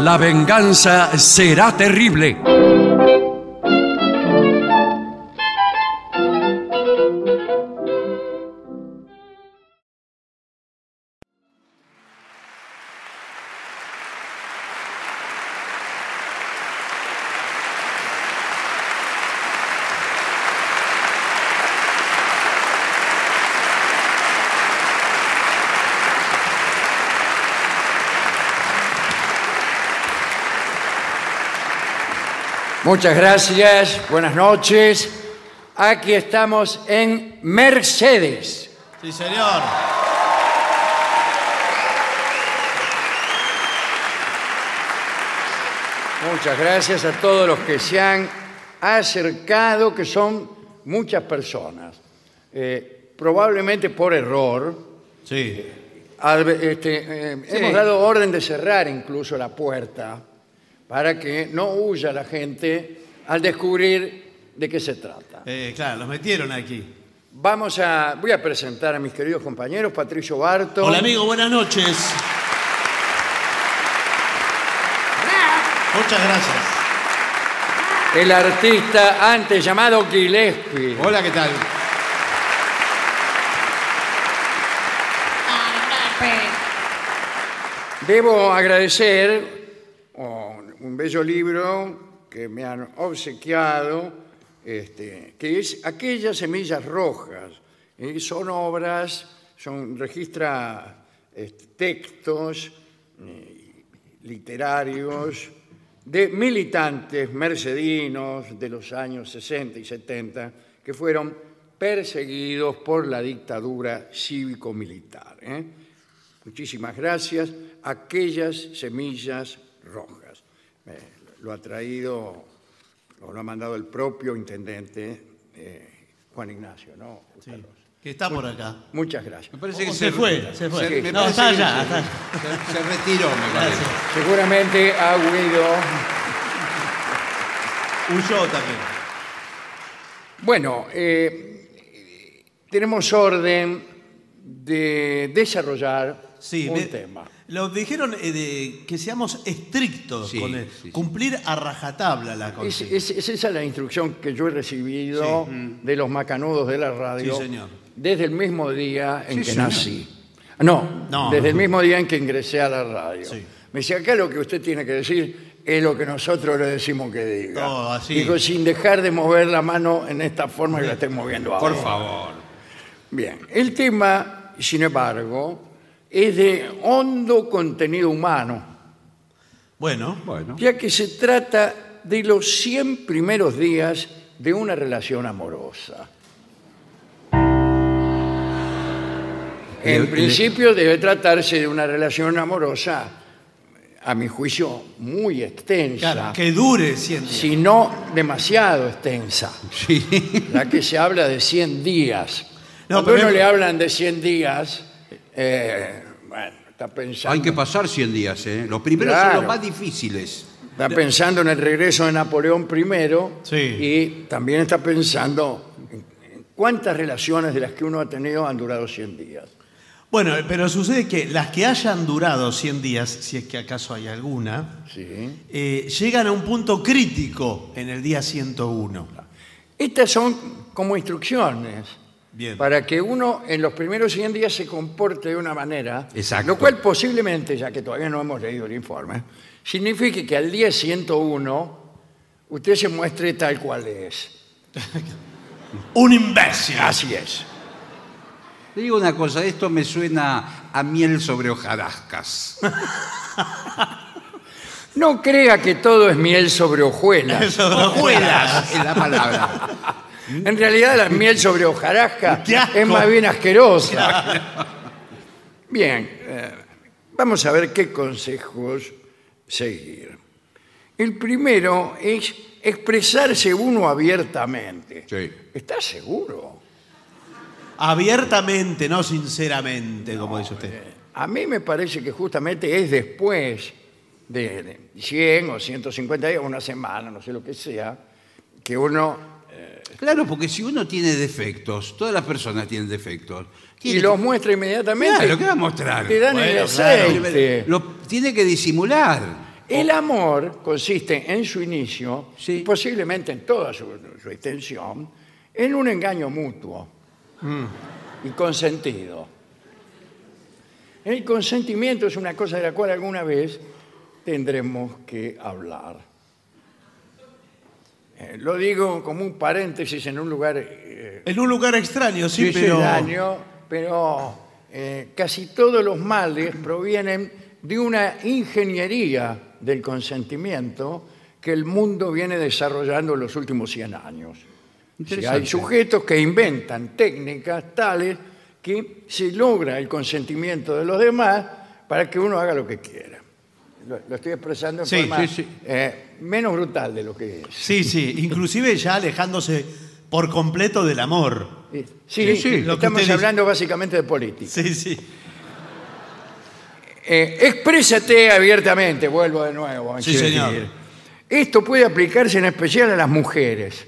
La venganza será terrible. Muchas gracias, buenas noches. Aquí estamos en Mercedes. Sí, señor. Muchas gracias a todos los que se han acercado, que son muchas personas. Eh, probablemente por error, Sí. Al- este, eh, hemos dado orden de cerrar incluso la puerta para que no huya la gente al descubrir de qué se trata. Eh, claro, los metieron aquí. Vamos a, voy a presentar a mis queridos compañeros, Patricio Barto. Hola, amigo, buenas noches. Muchas gracias. El artista antes llamado Gillespie. Hola, ¿qué tal? Debo agradecer un bello libro que me han obsequiado, este, que es Aquellas semillas rojas. Son obras, son, registra este, textos eh, literarios de militantes mercedinos de los años 60 y 70 que fueron perseguidos por la dictadura cívico-militar. ¿eh? Muchísimas gracias. Aquellas semillas rojas. Eh, lo ha traído, o lo ha mandado el propio intendente eh, Juan Ignacio, ¿no? Carlos? Que está por acá. Muchas gracias. Me parece Oh, se fue, se fue. me No, está que allá, se- está Se, se retiró, me parece. Seguramente ha huido. Huyó también. Bueno, eh, tenemos orden de desarrollar Sí, un me- tema. Lo dijeron eh, de que seamos estrictos Sí, con el- sí, sí. cumplir a rajatabla la Es, consigna. es- es esa la instrucción que yo he recibido de los macanudos de la radio Sí, señor. desde el mismo día en Sí, que señor. nací. No, No. desde el mismo día en que ingresé a la radio. Sí. Me decía, acá lo que usted tiene que decir es lo que nosotros le decimos que diga. Todo así. Digo, sin dejar de mover la mano en esta forma que la estoy moviendo ahora. Por favor. Bien, el tema, sin embargo, es de hondo contenido humano, Bueno, Bueno. ya que se trata de los 100 primeros días de una relación amorosa. En Le- principio debe tratarse de una relación amorosa, a mi juicio, muy extensa, claro, que dure 100 días. si no demasiado extensa. Sí. La que se habla de 100 días. No, Cuando pero uno es- le hablan de 100 días, eh, bueno, está pensando, Hay que pasar 100 días, ¿eh? Los primeros Claro. son los más difíciles. está pensando en el regreso de Napoleón I Sí. y también está pensando en en cuántas relaciones de las que uno ha tenido han durado 100 días. Bueno, pero sucede que las que hayan durado 100 días, si es que acaso hay alguna, ¿sí? eh, llegan a un punto crítico en el día 101. Estas son como instrucciones Bien. para que uno en los primeros 100 días se comporte de una manera, Exacto. lo cual posiblemente, ya que todavía no hemos leído el informe, signifique que al día 101 usted se muestre tal cual es. Un imbécil. Así es. Te digo una cosa, esto me suena a miel sobre hojarascas. No crea que todo es miel sobre hojuelas. Sobre hojuelas. es la palabra. En realidad la miel sobre hojarasca Qué asco. es más bien asquerosa. Bien, eh, vamos a ver qué consejos seguir. El primero es expresarse uno abiertamente. Sí. ¿Estás seguro? Abiertamente, no sinceramente, como dice usted. A mí me parece que justamente es después de, de 100 o 150 días, una semana, no sé lo que sea, que uno Claro, porque si uno tiene defectos, todas las personas tienen defectos. y los muestra inmediatamente. Claro, ¿qué va a mostrar? Te dan el Bueno, aceite. lo tiene que disimular. El amor consiste en su inicio, Sí. y posiblemente en toda su, su extensión, en un engaño mutuo y consentido. El consentimiento es una cosa de la cual alguna vez tendremos que hablar. Eh, lo digo como un paréntesis en un lugar eh, En un lugar extraño, sí, pero. extraño, pero eh, casi todos los males provienen de una ingeniería del consentimiento que el mundo viene desarrollando en los últimos 100 años. Hay sujetos que inventan técnicas tales que se logra el consentimiento de los demás para que uno haga lo que quiera. Lo, lo estoy expresando en Sí, forma sí, sí. eh, menos brutal de lo que es. Sí, sí, inclusive ya alejándose por completo del amor. Sí, Sí, sí, lo que estamos usted dice. hablando básicamente de política. Sí, sí. Eh, exprésate abiertamente, vuelvo de nuevo. a Sí, señor. Esto puede aplicarse en especial a las mujeres.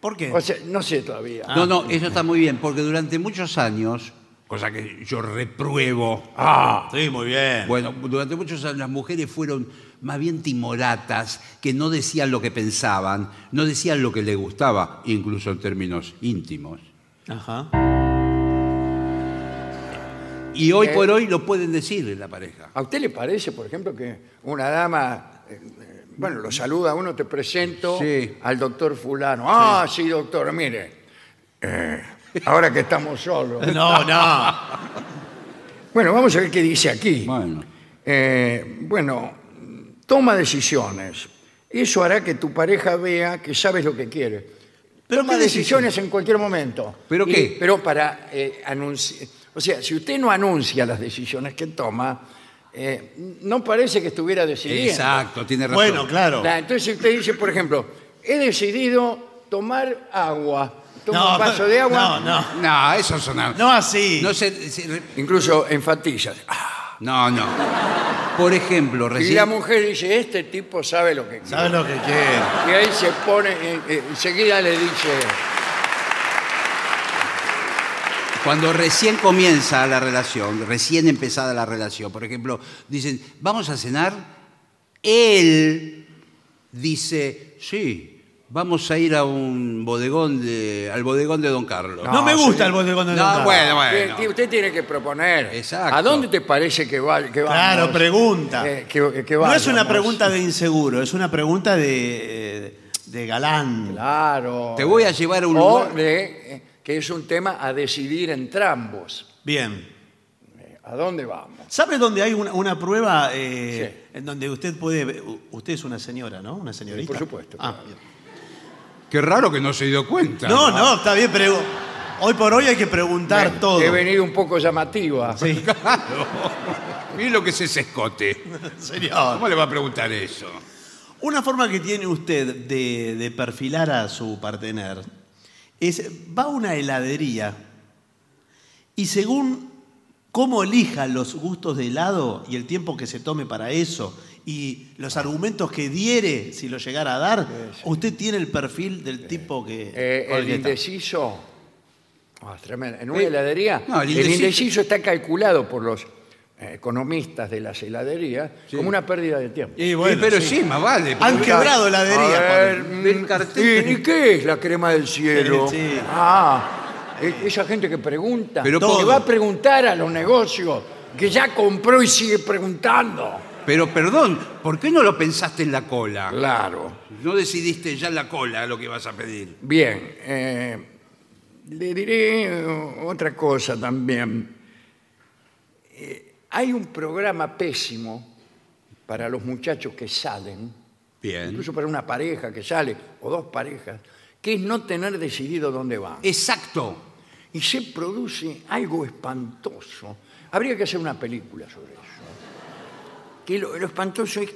¿Por qué? O sea, no sé todavía. No, no, eso está muy bien, porque durante muchos años, cosa que yo repruebo, Ah, Sí, muy bien. bueno, durante muchos años las mujeres fueron más bien timoratas, que no decían lo que pensaban, no decían lo que les gustaba, incluso en términos íntimos. Ajá. Y hoy Eh, por hoy lo pueden decir en la pareja. ¿A usted le parece, por ejemplo, que una dama, eh, eh, bueno, lo saluda a uno, te presento Sí. al doctor fulano? Ah, sí, doctor, mire, eh, ahora que estamos solos. No, no. Bueno, vamos a ver qué dice aquí. Bueno, Eh, bueno, toma decisiones. Eso hará que tu pareja vea que sabes lo que quiere. Pero toma ¿qué decisiones en cualquier momento. ¿Pero Y- qué? Pero para eh, anunciar. O sea, si usted no anuncia las decisiones que toma, eh, no parece que estuviera decidiendo. exacto, tiene razón. Bueno, claro. La- Entonces, si usted dice, por ejemplo, he decidido tomar agua. Toma No, un vaso de agua. No, no. No, eso suena. No así. No se- se- Incluso enfatiza. Ah, no, no. Por ejemplo, Y recién. la mujer dice, este tipo sabe lo que quiere. ¿Sabes lo que quiere? Y ahí se pone, eh, eh, enseguida le dice, Cuando recién comienza la relación, recién empezada la relación, por ejemplo, dicen, vamos a cenar, él dice, sí, vamos a ir a un bodegón de, al bodegón de Don Carlos. No, me gusta el bodegón de No, Don Carlos. bueno, "Usted- bueno. usted tiene que proponer. Exacto. ¿A dónde te parece que va? Que Claro, pregunta. Eh, que- que no es una vayamos? pregunta de inseguro, es una pregunta de, eh, de galán. Claro. Te voy a llevar a un O lugar- de, eh, que es un tema a decidir entre ambos. Bien. ¿A dónde vamos? ¿Sabe dónde hay una, una prueba eh, en donde usted puede... u- Usted es una señora, ¿no? Una señorita. por supuesto, Ah, claro. bien. Qué raro que no se dio cuenta. no, no, está bien, pero hoy por hoy hay que preguntar Eh, todo. He venido un poco llamativa. Sí, Mire lo que es ese escote. señor. ¿Cómo le va a preguntar eso? Una forma que tiene usted de, de perfilar a su partener es, va a una heladería y según cómo elija los gustos de helado y el tiempo que se tome para eso y los argumentos que diere si lo llegara a dar, usted tiene el perfil del tipo que... Eh, el indeciso. Es tremendo. En una heladería, no, el el, indeciso- está calculado por los eh, economistas de las heladerías como una pérdida de tiempo. Y bueno, Sí, pero sí. sí, más vale. Han quebrado heladería. A ver, mm, cartel. ¿Y, y qué es la crema del cielo? Sí. Ah, e- esa gente que pregunta, Pero que va a preguntar a los negocios, que ya compró y sigue preguntando. Pero perdón, ¿por qué no lo pensaste en la cola? Claro. No decidiste ya en la cola lo que vas a pedir. Bien, eh, le diré otra cosa también. Eh, hay un programa pésimo para los muchachos que salen, Bien. incluso para una pareja que sale, o dos parejas, que es no tener decidido dónde van. Exacto. Y se produce algo espantoso. Habría que hacer una película sobre eso. Que lo, lo espantoso es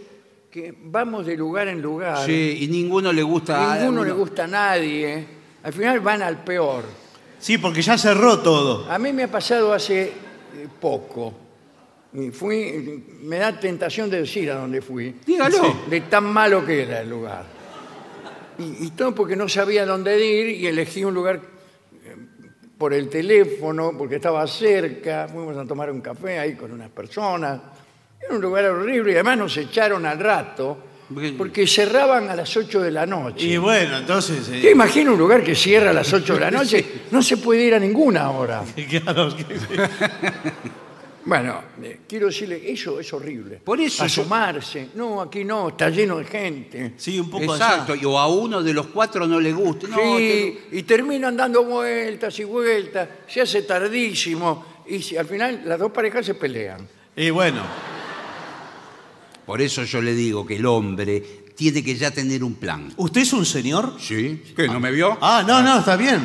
que vamos de lugar en lugar. Sí, y ninguno le gusta a Ninguno le gusta a nadie. Al final van al peor. Sí, porque ya cerró todo. A mí me ha pasado hace eh, poco. Y fui, me da tentación de decir a dónde fui. Dígalo. De tan malo que era el lugar. Y, y todo porque no sabía dónde ir y elegí un lugar eh, por el teléfono, porque estaba cerca. Fuimos a tomar un café ahí con unas personas. Era un lugar horrible y además nos echaron al rato Porque- cerraban a las 8 de la noche. Y bueno, entonces. eh, Yo imagino un lugar que cierra a las 8 de la noche, no se puede ir a ninguna hora. claro, que- Bueno, eh, quiero decirle, eso es horrible. Por eso yo- Asomarse. No, aquí no, está lleno de gente. sí, un poco Exacto, y o a uno de los cuatro no le gusta. No, sí, y terminan dando vueltas y vueltas, se hace tardísimo y si- al final las dos parejas se pelean. Y bueno, Por eso yo le digo que el hombre tiene que ya tener un plan. ¿usted es un señor? ¿Sí? ¿Qué? ¿No me vio? Ah, no, no, está bien.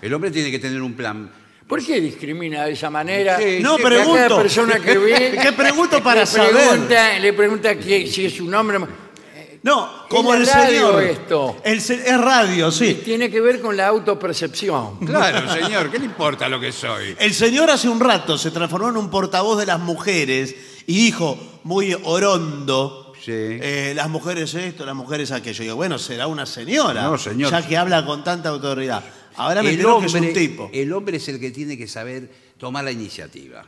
El hombre tiene que tener un plan. ¿Por qué discrimina de esa manera? Sí, No, sí, Y a pregunto. cada persona que ve, ¿Qué pregunto para le saber? pregunta, le pregunta que- si es un hombre. No, como el señor. esto. El se- es radio, sí. Tiene que ver con la autopercepción. Claro, señor, ¿qué le importa lo que soy? El señor hace un rato se transformó en un portavoz de las mujeres y dijo, muy orondo, Sí. eh, las mujeres esto, las mujeres aquello. Y digo, bueno, será una señora. No, señor. Ya que habla con tanta autoridad. Ahora me El entero que es un hombre, tipo. el hombre es el que tiene que saber tomar la iniciativa.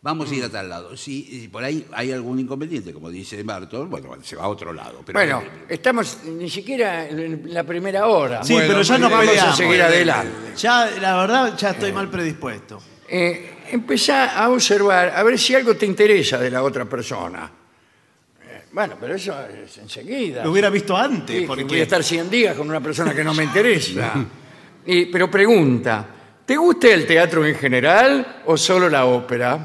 Vamos a ir a tal lado. Si, si por ahí hay algún inconveniente, como dice Bartol, bueno, se va a otro lado. Pero Bueno, estamos ni siquiera en la primera hora. Sí, Bueno, pero ya nos vamos peleamos. a seguir adelante. Ya, la verdad, ya estoy mal predispuesto. Eh, empezá a observar, a ver si algo te interesa de la otra persona. Eh, bueno, pero eso es enseguida. Lo hubiera visto antes, Sí, que porque... Voy a estar 100 días con una persona que no me interesa. Y- pero pregunta, ¿te gusta el teatro en general o solo la ópera?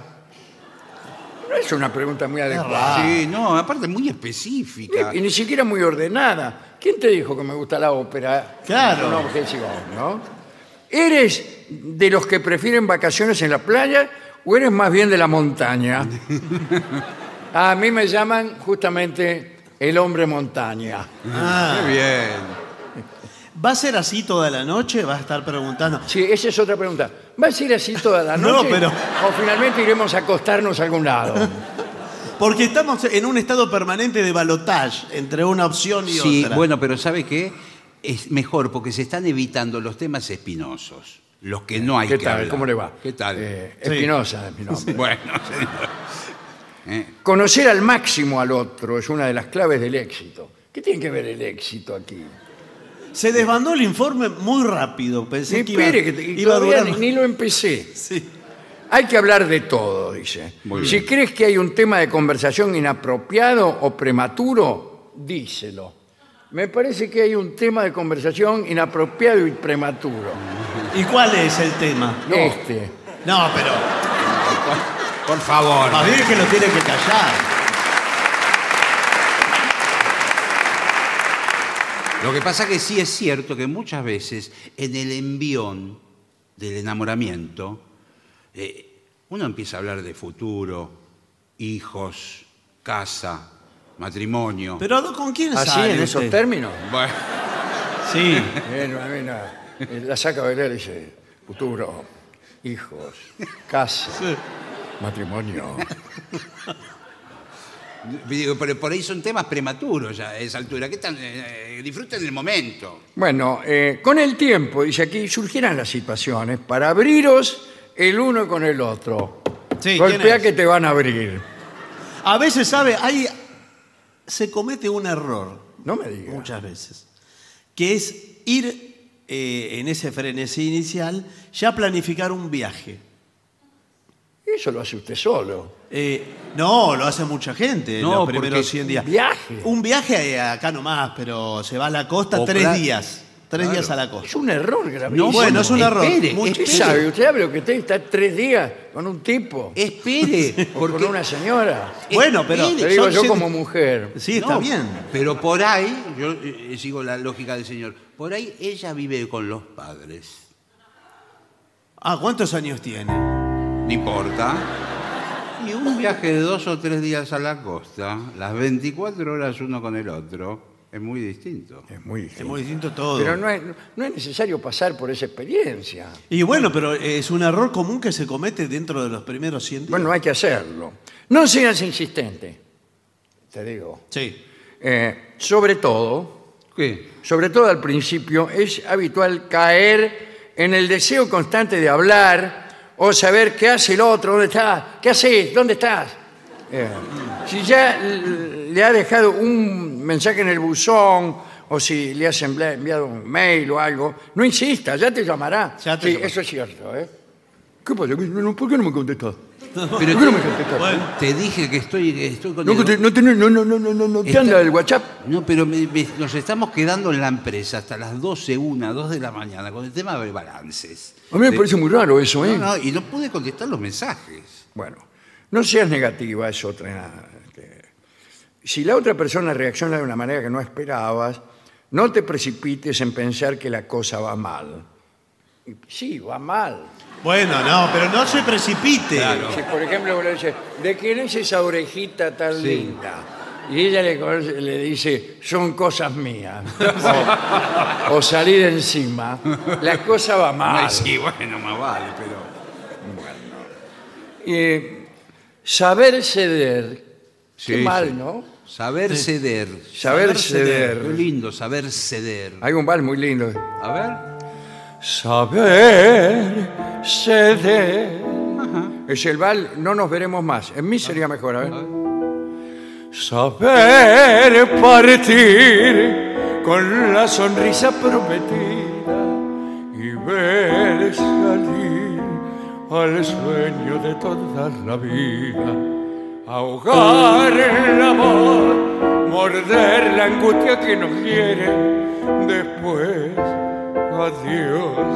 No es una pregunta muy adecuada. Sí, no, aparte muy específica. Y ni siquiera muy ordenada. ¿Quién te dijo que me gusta la ópera? Claro. Una objeción, ¿no? ¿Eres de los que prefieren vacaciones en la playa o eres más bien de la montaña? A mí me llaman justamente el hombre montaña. Ah, Qué bien. ¿Va a ser así toda la noche? ¿Va a estar preguntando? Sí, esa es otra pregunta. ¿Va a ir así toda la No, noche? pero- ¿O finalmente iremos a acostarnos a algún lado? Porque estamos en un estado permanente de balotage entre una opción y Sí, otra. bueno, pero ¿sabe qué? Es mejor porque se están evitando los temas espinosos, los que no hay ¿Qué que tal? hablar. ¿Cómo le va? ¿Qué tal? Eh, Sí. Espinosa es mi nombre. Bueno, señor. Eh, Conocer al máximo al otro es una de las claves del éxito. ¿Qué tiene que ver el éxito aquí? Se desbandó el informe muy rápido. Pensé que iba, espere, que te- iba a todavía durar. ni, ni lo empecé. Sí. Hay que hablar de todo, dice. Muy Si crees que hay un tema de conversación inapropiado o prematuro, díselo. Me parece que hay un tema de conversación inapropiado y prematuro. ¿Y cuál es el tema? No, Este. no pero por favor. más bien que lo tiene que callar. Lo que pasa que sí es cierto que muchas veces en el envión del enamoramiento eh, uno empieza a hablar de futuro, hijos, casa, matrimonio. Pero ¿con quién ¿Así sale en esos usted? términos? Bueno, Sí. Bueno, a mí no. Eh, La saca a bailar y dice, futuro, hijos, casa, matrimonio. digo, pero por ahí son temas prematuros ya a esa altura. ¿Qué tal? Eh, disfruten el momento. Bueno, eh, con el tiempo, dice aquí, surgirán las situaciones para abriros el uno con el otro. Sí, ¿quién Golpea es? que te van a abrir. A veces, ¿sabe? Hay, se comete un error, No me digas. muchas veces, que es ir eh, en ese frenesí inicial, ya planificar un viaje. Eso lo hace usted solo. Eh, no, lo hace mucha gente en No, los primeros porque 100 días. un viaje. Un viaje eh, acá nomás, pero se va a la costa O tres días. Tres días a la Es costa. un error gravísimo. No, bueno, es un error. espere, Mucho- ¿Usted espere. sabe? ¿Usted sabe lo que usted está tres días con un tipo? Espere, o porque con una señora. Bueno, pero- Le digo son yo como mujer. Sí, está No, bien. Pero por ahí, yo eh, sigo la lógica del señor, por ahí ella vive con los padres. Ah, ¿cuántos años tiene? No importa. Y un viaje de dos o tres días a la costa, las 24 horas uno con el otro, es muy distinto. Es muy Es distinto. muy distinto todo. Pero no es, no es necesario pasar por esa experiencia. Y bueno, pero es un error común que se comete dentro de los primeros 100 días. Bueno, hay que hacerlo. No seas insistente, te digo. sí. Eh, sobre todo, ¿Qué? sobre todo al principio, es habitual caer en el deseo constante de hablar o saber qué hace el otro, dónde está, qué haces, dónde estás. Eh, si ya le ha dejado un mensaje en el buzón o si le has envia- enviado un mail o algo, no insista, ya te llamará. Ya te sí, llamará. eso es cierto. ¿eh? ¿Qué pasa? ¿Por qué no me contestás? Pero ¿Por qué no me contestás? Bueno, te dije que estoy, estoy con No, el- no, no, no, no, no, no, no te Está- anda el WhatsApp. No, pero me- me- nos estamos quedando en la empresa hasta las 12, 1, 2 de la mañana con el tema de balances. A mí me De- parece muy raro eso, ¿eh? No, no, y no pude contestar los mensajes. Bueno, no seas negativa, es otra. Si la otra persona reacciona de una manera que no esperabas, no te precipites en pensar que la cosa va mal. Y Sí, va mal. bueno, no, pero no se precipite. Si, por ejemplo, uno le dice, ¿de quién es esa orejita tan linda? Y ella le, dice, son cosas mías. o, o salir encima. La cosa va mal. Ay, sí, bueno, más vale, pero. Eh, saber ceder. Sí, Qué mal, sí. ¿no? Saber ceder. Saber Saber ceder. Qué ceder. lindo, saber ceder. Hay un vals muy lindo. A ver. Saber ceder. Es el vals, no nos veremos más. En mí sería mejor, a ver. Saber partir con la sonrisa prometida y ver salir al sueño de toda la vida. Ahogar el amor, morder la angustia que nos quiere, después adiós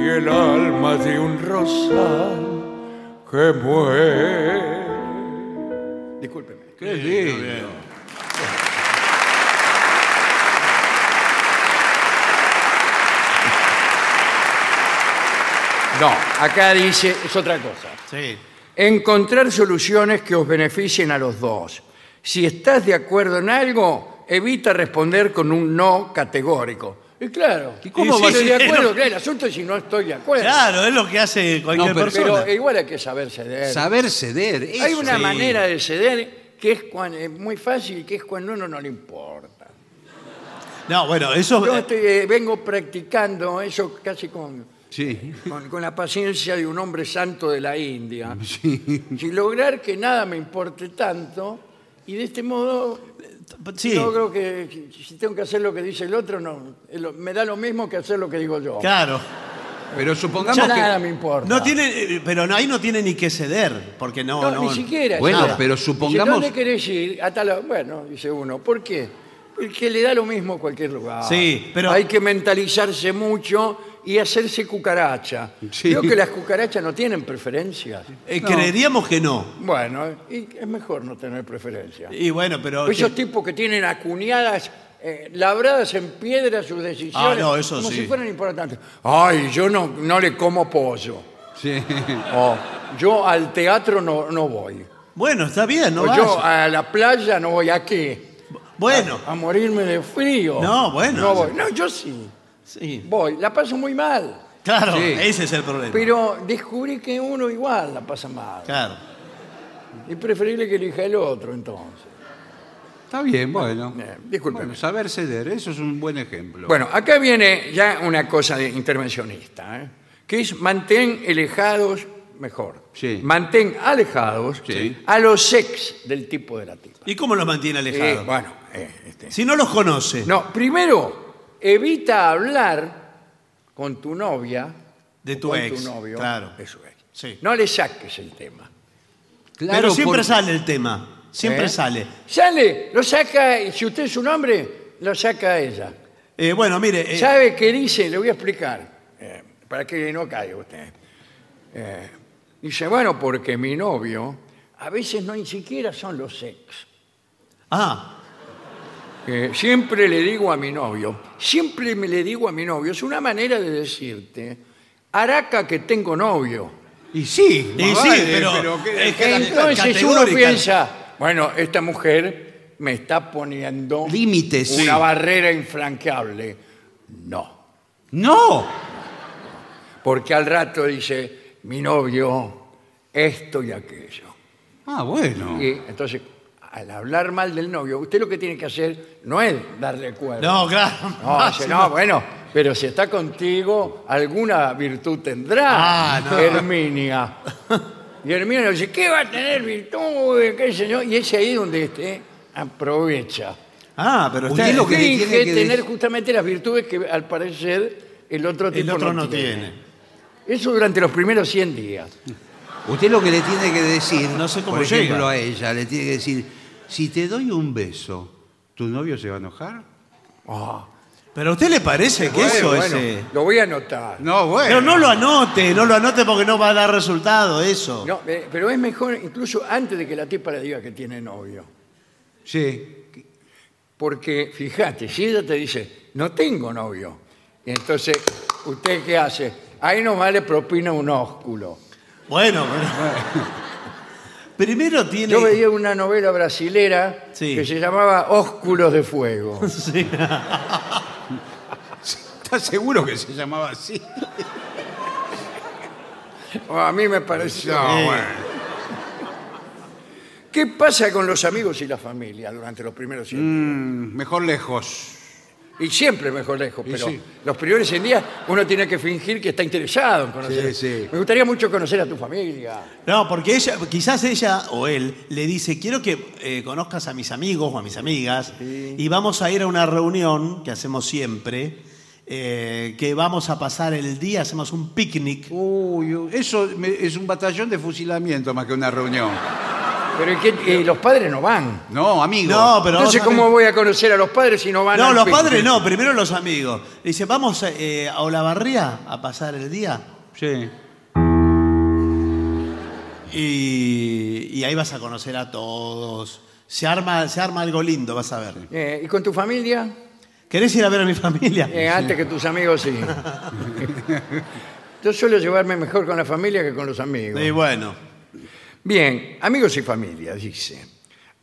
y el alma de un rosal que muere. Discúlpeme. Qué lindo. No, acá dice, es otra cosa. Sí. Encontrar soluciones que os beneficien a los dos. Si estás de acuerdo en algo, evita responder con un no categórico. Y claro, ¿Y cómo si va a estoy de acuerdo, claro, el asunto es si no estoy de acuerdo. Claro, es lo que hace cualquier No, pero- persona. Pero igual hay que saber ceder. Saber ceder. hay eso. una sí. manera de ceder que es, cuan- es muy fácil, que es cuando a uno no le importa. No, bueno, eso. Yo estoy, eh, vengo practicando eso casi con, Sí. con, con la paciencia de un hombre santo de la India. Sin lograr que nada me importe tanto y de este modo sí, logro que si- tengo que hacer lo que dice el otro, no, me da lo mismo que hacer lo que digo yo. claro. Pero supongamos Ya que. nada me importa. No tiene, pero ahí no tiene ni que ceder, porque no, No, no. ni siquiera. Bueno, nada. pero Dice, supongamos- ¿Dónde querés ir? A tal- Bueno, dice uno. ¿Por qué? Porque le da lo mismo cualquier lugar. Sí, pero- Hay que mentalizarse mucho y hacerse cucaracha. Sí. Creo que las cucarachas no tienen preferencias. Eh, Creeríamos que no. Bueno, y es mejor no tener preferencias. Y bueno, pero. Esos tipos que tienen acuñadas, eh, labradas en piedra sus decisiones, Ah, no, eso como sí. si fueran importantes. Ay, yo no, no le como pollo. Sí. O yo al teatro no, no voy. Bueno, está bien, no o yo a la playa no voy aquí. Bueno, A morirme de frío. No, bueno. No voy. No, yo sí. Sí. Voy. La paso muy mal. Claro, Sí. ese es el problema. Pero descubrí que uno igual la pasa mal. Claro. Es preferible que elija el otro entonces. Está bien, bueno. Eh, discúlpeme. Bueno, saber ceder, eso es un buen ejemplo. Bueno, acá viene ya una cosa de intervencionista, ¿eh? que es mantén alejados, mejor, Sí. mantén alejados Sí. a los ex del tipo de la tipa. ¿Y cómo los mantiene Eh, alejados? bueno, eh, este. Si no los conoce. no, primero, evita hablar con tu novia, De o tu con ex, tu novio, claro. de su ex. Sí. No le saques el tema. Claro, pero siempre sale el tema. Siempre ¿Eh? sale. Sale, lo saca, y si usted es un hombre, lo saca ella. Eh, bueno, mire. eh, ¿Sabe qué dice? Le voy a explicar, eh, para que no caiga usted. Eh, dice, bueno, porque mi novio a veces no ni siquiera son los ex. ah, Eh, siempre le digo a mi novio, siempre me le digo a mi novio, es una manera de decirte, araca que tengo novio. Y sí, y sí, vale, pero. que- es que la- Entonces uno piensa, bueno, esta mujer me está poniendo Límites. una Sí. barrera infranqueable. No. No. Porque al rato dice, mi novio, esto y aquello. Ah, bueno. Y entonces, al hablar mal del novio, usted lo que tiene que hacer no es darle cuerda. No, claro. No, dice, no, bueno, pero si está contigo, alguna virtud tendrá, Ah, no. Herminia. Y Hermione dice, ¿qué va a tener virtudes? ¿Qué yo? Y es ahí donde este aprovecha. Ah, pero usted, Usted lo que tiene que tener justamente las virtudes que al parecer el otro tipo el otro no tiene. Eso durante los primeros 100 días. Usted lo que le tiene que decir, No sé cómo por ejemplo, llega. a ella, le tiene que decir, si te doy un beso, ¿tu novio se va a enojar? Pero a usted le parece que Bueno, eso bueno, es... eh, Lo voy a anotar. No, bueno. Pero no lo anote, no lo anote porque no va a dar resultado eso. No, eh, pero es mejor incluso antes de que la tipa le diga que tiene novio. Sí. Porque, fíjate, si ella te dice, no tengo novio, y entonces, ¿usted qué hace? Ahí nomás le propina un ósculo. Bueno, pero- primero tiene... Yo veía una novela brasilera Sí. que se llamaba Ósculos de Fuego. Sí. ¿Estás seguro que se llamaba así? Oh, A mí me pareció... Eh, bueno. ¿Qué pasa con los amigos y la familia durante los primeros 100 Mm, mejor lejos. Y siempre mejor lejos, Y pero sí. los primeros 100 días uno tiene que fingir que está interesado en conocer. Sí, sí. Me gustaría mucho conocer a tu familia. No, porque ella, quizás ella o él le dice, quiero que eh, conozcas a mis amigos o a mis amigas y vamos a ir a una reunión que hacemos siempre, eh, que vamos a pasar el día, hacemos un picnic. Uy, eso me- es un batallón de fusilamiento más que una reunión. Pero ¿y qué- y los padres no van. No, amigo. No, pero Entonces, ¿cómo voy a conocer a los padres si no van No, al los picnic? padres no, primero los amigos. Le dice, vamos eh, a Olavarría a pasar el día. Sí. Y, y ahí vas a conocer a todos. Se arma, se arma algo lindo, vas a ver. Eh, ¿Y con tu familia? ¿Querés ir a ver a mi familia? Eh, antes que tus amigos, sí. Yo suelo llevarme mejor con la familia que con los amigos. Y bueno, Bien, amigos y familia, dice.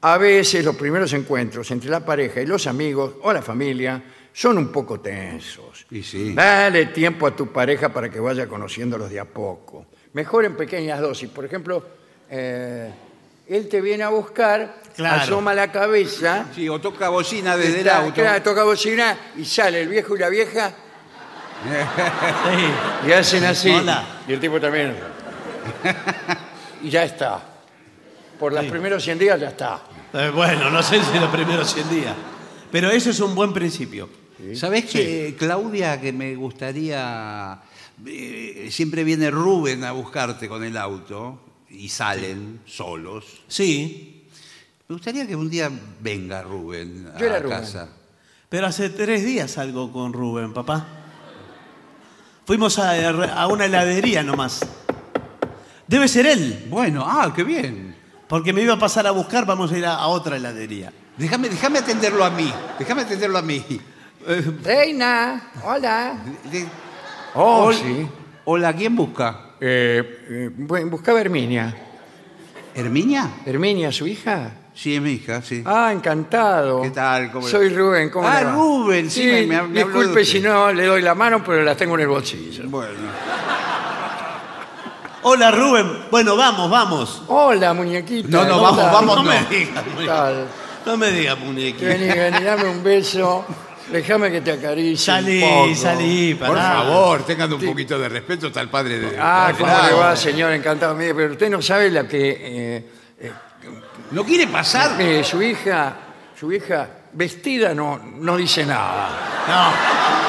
A veces los primeros encuentros entre la pareja y los amigos o la familia son un poco tensos. Y sí. Dale tiempo a tu pareja para que vaya conociéndolos de a poco. Mejor en pequeñas dosis. Por ejemplo, eh, él te viene a buscar, Claro. asoma la cabeza, Sí, o toca bocina desde el está- auto. claro, toca bocina y sale el viejo y la vieja sí. y hacen así. Hola. Y el tipo también. y ya está. Por los primeros 100 días ya está. Eh, bueno, no sé si los primeros 100 días. Pero eso es un buen principio. ¿Sabés que, Claudia, que me gustaría... eh, siempre viene Rubén a buscarte con el auto y salen solos. Sí, Me gustaría que un día venga Rubén a Yo era Rubén. casa. pero hace tres días salgo con Rubén, papá. Fuimos a, a una heladería nomás. Debe ser él, Bueno, ah, qué bien. porque me iba a pasar a buscar, vamos a ir a, a otra heladería. Déjame, déjame atenderlo a mí. Déjame atenderlo a mí. Reina, hola. De- Oh, Hol- sí. Hola, ¿quién busca? Eh, eh, bu- buscaba a Herminia. ¿Herminia? ¿Herminia, su hija? Sí, es mi hija, sí. Ah, encantado. ¿Qué tal? ¿Cómo le- Soy Rubén, ¿cómo Ah, le va? Rubén, sí, me- me- me habló de disculpe usted. si no le doy la mano, pero la tengo en el bolsillo. Bueno. Hola Rubén, bueno, vamos, vamos. Hola, muñequita. No, no, ¿cómo vamos, vamos, no no. me digas, no me digas, muñequi. Vení, vení, dame un beso. Déjame que te acaricie Salí, un poco. salí, Por pará. favor, tengan un poquito de respeto, está el padre de... Ah, ¿cómo le va, señor? Encantado. Mire, pero usted no sabe la que... eh, eh, ¿No quiere pasar? mire, su hija, su hija vestida no, no dice nada. No.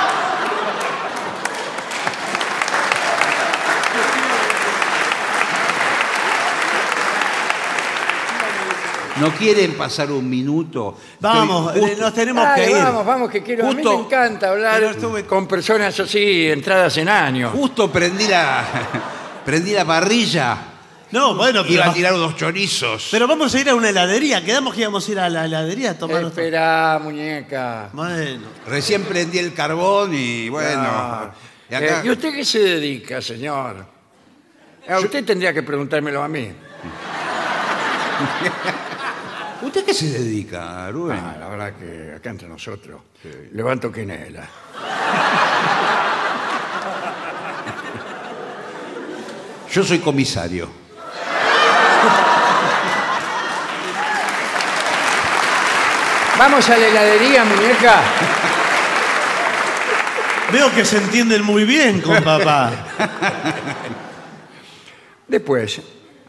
¿No quieren pasar un minuto? Vamos, Estoy eh, justo- nos tenemos Dale, que ir. vamos, vamos, que quiero. a mí Justo- me encanta hablar Pero estuve- con personas así, entradas en años. Justo prendí la, prendí la parrilla. No, bueno, Iba pero, a tirar unos chorizos. pero vamos a ir a una heladería. Quedamos que íbamos a ir a la heladería a tomar. otro- Espera, muñeca. Bueno, Recién prendí el carbón y bueno. Ah. y acá- Eh, ¿Y usted qué se dedica, señor? A usted tendría que preguntármelo a mí. ¿Usted qué se dedica, Rubén? Ah, la verdad que acá entre nosotros levanto quinela. Yo soy comisario. Vamos a la heladería, muñeca. veo que se entienden muy bien con papá. Después,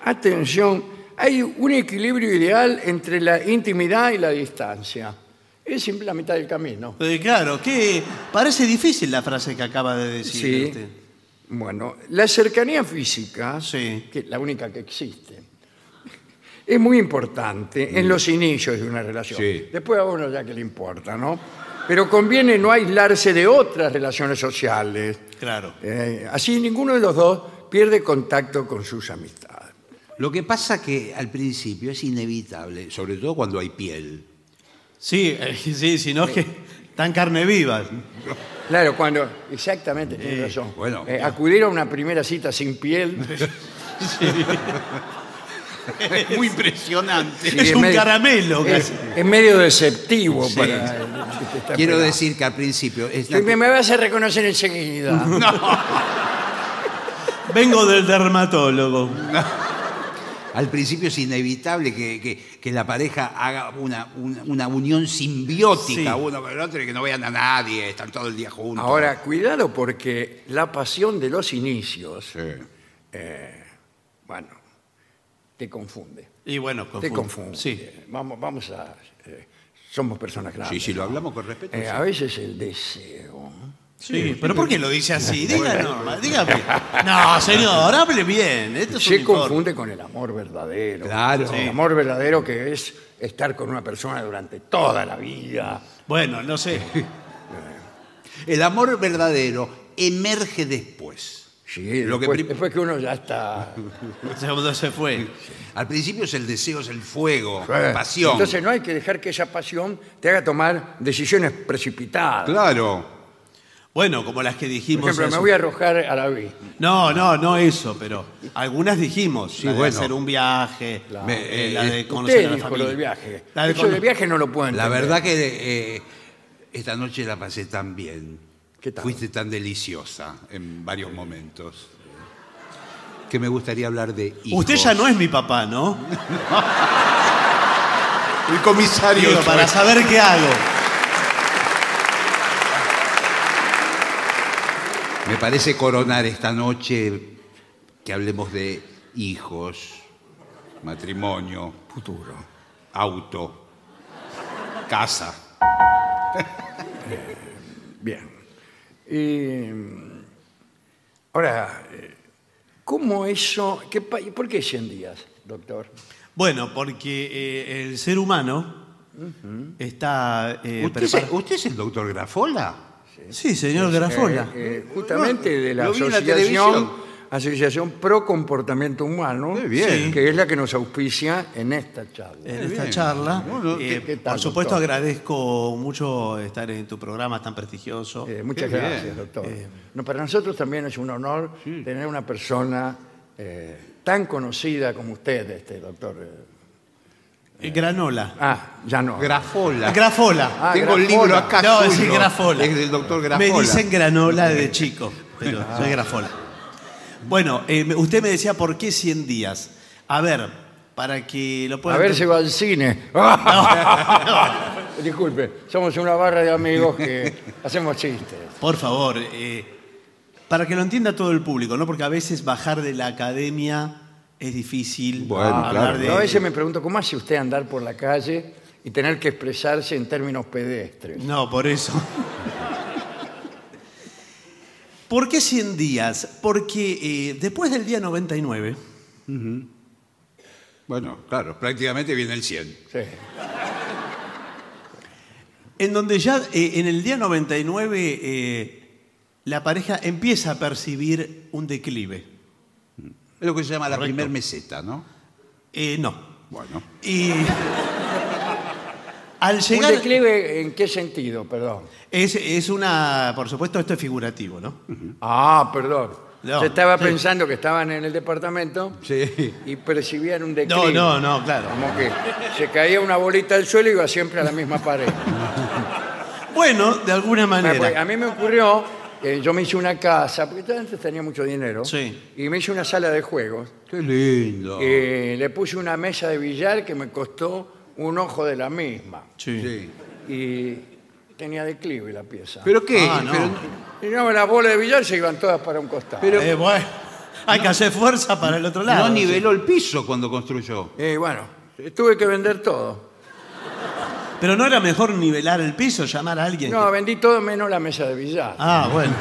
Atención, hay un equilibrio ideal entre la intimidad y la distancia. Es siempre la mitad del camino. Eh, claro, que parece difícil la frase que acaba de decir Sí. usted. Bueno, la cercanía física, Sí. que es la única que existe, es muy importante en los inicios de una relación. Sí. Después a uno ya que le importa, ¿no? Pero conviene no aislarse de otras relaciones sociales. Claro. Eh, así ninguno de los dos pierde contacto con sus amistades. Lo que pasa que al principio es inevitable, sobre todo cuando hay piel. Sí, eh, sí, si no es que tan carne viva. Claro, cuando, exactamente, tiene razón. bueno. Eh, acudir a una primera cita sin piel Muy impresionante. Sí, es es un medio- caramelo. es, casi. es medio deceptivo Sí. para el que te está Quiero decir que al principio es Sí, me, me vas a reconocer enseguida. Vengo del dermatólogo. Al principio es inevitable que, que- que la pareja haga una, una, una unión simbiótica Sí. uno con el otro y que no vean a nadie, están todo el día juntos. Ahora, cuidado porque la pasión de los inicios, Sí. bueno, te confunde. Y bueno, Te confunde. Sí. Eh, Vamos, vamos a... eh, somos personas Sí, grandes. si lo ¿no? hablamos con respeto. Eh, sí. a veces el deseo. Sí, pero ¿por qué lo dice así? Diga normal, dígame. No, señor, hable bien. Esto es un Se informe. confunde con el amor verdadero. Claro. El amor verdadero que es estar con una persona durante toda la vida. Bueno, no sé. El amor verdadero emerge después. Sí, Lo que después, prim- después que uno ya está... Segundo se fue. Al principio es el deseo, es el fuego, Eh, pasión. Entonces no hay que dejar que esa pasión te haga tomar decisiones precipitadas. claro. Bueno, como las que Por dijimos. ejemplo, me voy a arrojar a la vi. No, no, no eso, pero algunas dijimos. Sí, la de bueno. hacer un viaje, Me- eh, la de eh, conocer Usted a la dijo familia. lo del viaje. La de Eso cono- del viaje no lo puedo La verdad que eh, esta noche la pasé tan bien. ¿Qué tal? Fuiste tan deliciosa en varios momentos. Que me gustaría hablar de hijos. Usted ya no es mi papá, ¿no? El comisario. Digo, para saber qué hago. Me parece coronar esta noche que hablemos de hijos, matrimonio, Futuro. auto, casa. Bien. Y, mm, ahora, eh, ¿cómo eso? Qué, ¿Por qué 100 días, doctor? Bueno, porque eh, el ser humano está eh, ¿Usted, es, preparado. usted es el doctor Grafola? Sí, señor Grafola. Eh, eh, justamente de la lo vi en la asociación, televisión. asociación Pro Comportamiento Humano, Muy bien. Sí. que es la que nos auspicia en esta charla. en esta bien. charla. Bueno, Eh, ¿qué- qué tal, por supuesto, doctor? agradezco mucho estar en tu programa tan prestigioso. Eh, muchas Qué bien. gracias, doctor. No, para nosotros también es un honor tener una persona eh, tan conocida como usted, este doctor. eh. Eh, Granola. Ah, ya no. Grafola. Grafola. Ah, Tengo el Grafola. libro acá. No, es suyo. el Grafola. Es del doctor Grafola. Me dicen granola de chico, pero soy Grafola. Bueno, eh, usted me decía por qué 100 días. A ver, para que lo A puedan... ver si va al cine. Disculpe, somos una barra de amigos que hacemos chistes. Por favor, eh, para que lo entienda todo el público, ¿no? Porque a veces bajar de la academia es difícil. Bueno, hablar claro. de... Yo a veces me pregunto, ¿cómo hace usted andar por la calle y tener que expresarse en términos pedestres? No, por eso. ¿Por qué 100 días? Porque eh, después del día 99, Bueno, claro, prácticamente viene el 100. Sí. en donde ya eh, en el día 99 eh, la pareja empieza a percibir un declive. Es lo que se llama la Correcto. primer meseta, ¿no? Eh, no. Bueno. Y al ¿Un declive en qué sentido, perdón? Es, es una... Por supuesto, esto es figurativo, ¿no? Ah, perdón. No, Yo estaba sí. pensando que estaban en el departamento Sí. y percibían un No, declive. no, no, claro. Como que se caía una bolita al suelo y iba siempre a la misma pared. Bueno, de alguna manera. A mí me ocurrió, que yo me hice una casa, porque antes tenía mucho dinero, Sí. y me hice una sala de juegos. Qué lindo. Eh, le puse una mesa de billar que me costó un ojo de la misma. Sí. Sí. Y tenía declive la pieza. ¿Pero qué? Ah, no. Pero- Y no, las bolas de billar se iban todas para un costado. Pero- Eh, bueno, Hay que hacer fuerza para el otro lado. No niveló el piso cuando construyó. Y bueno, tuve que vender todo. Pero no era mejor nivelar el piso, llamar a alguien. No, que- vendí todo menos la mesa de billar. Ah, bueno.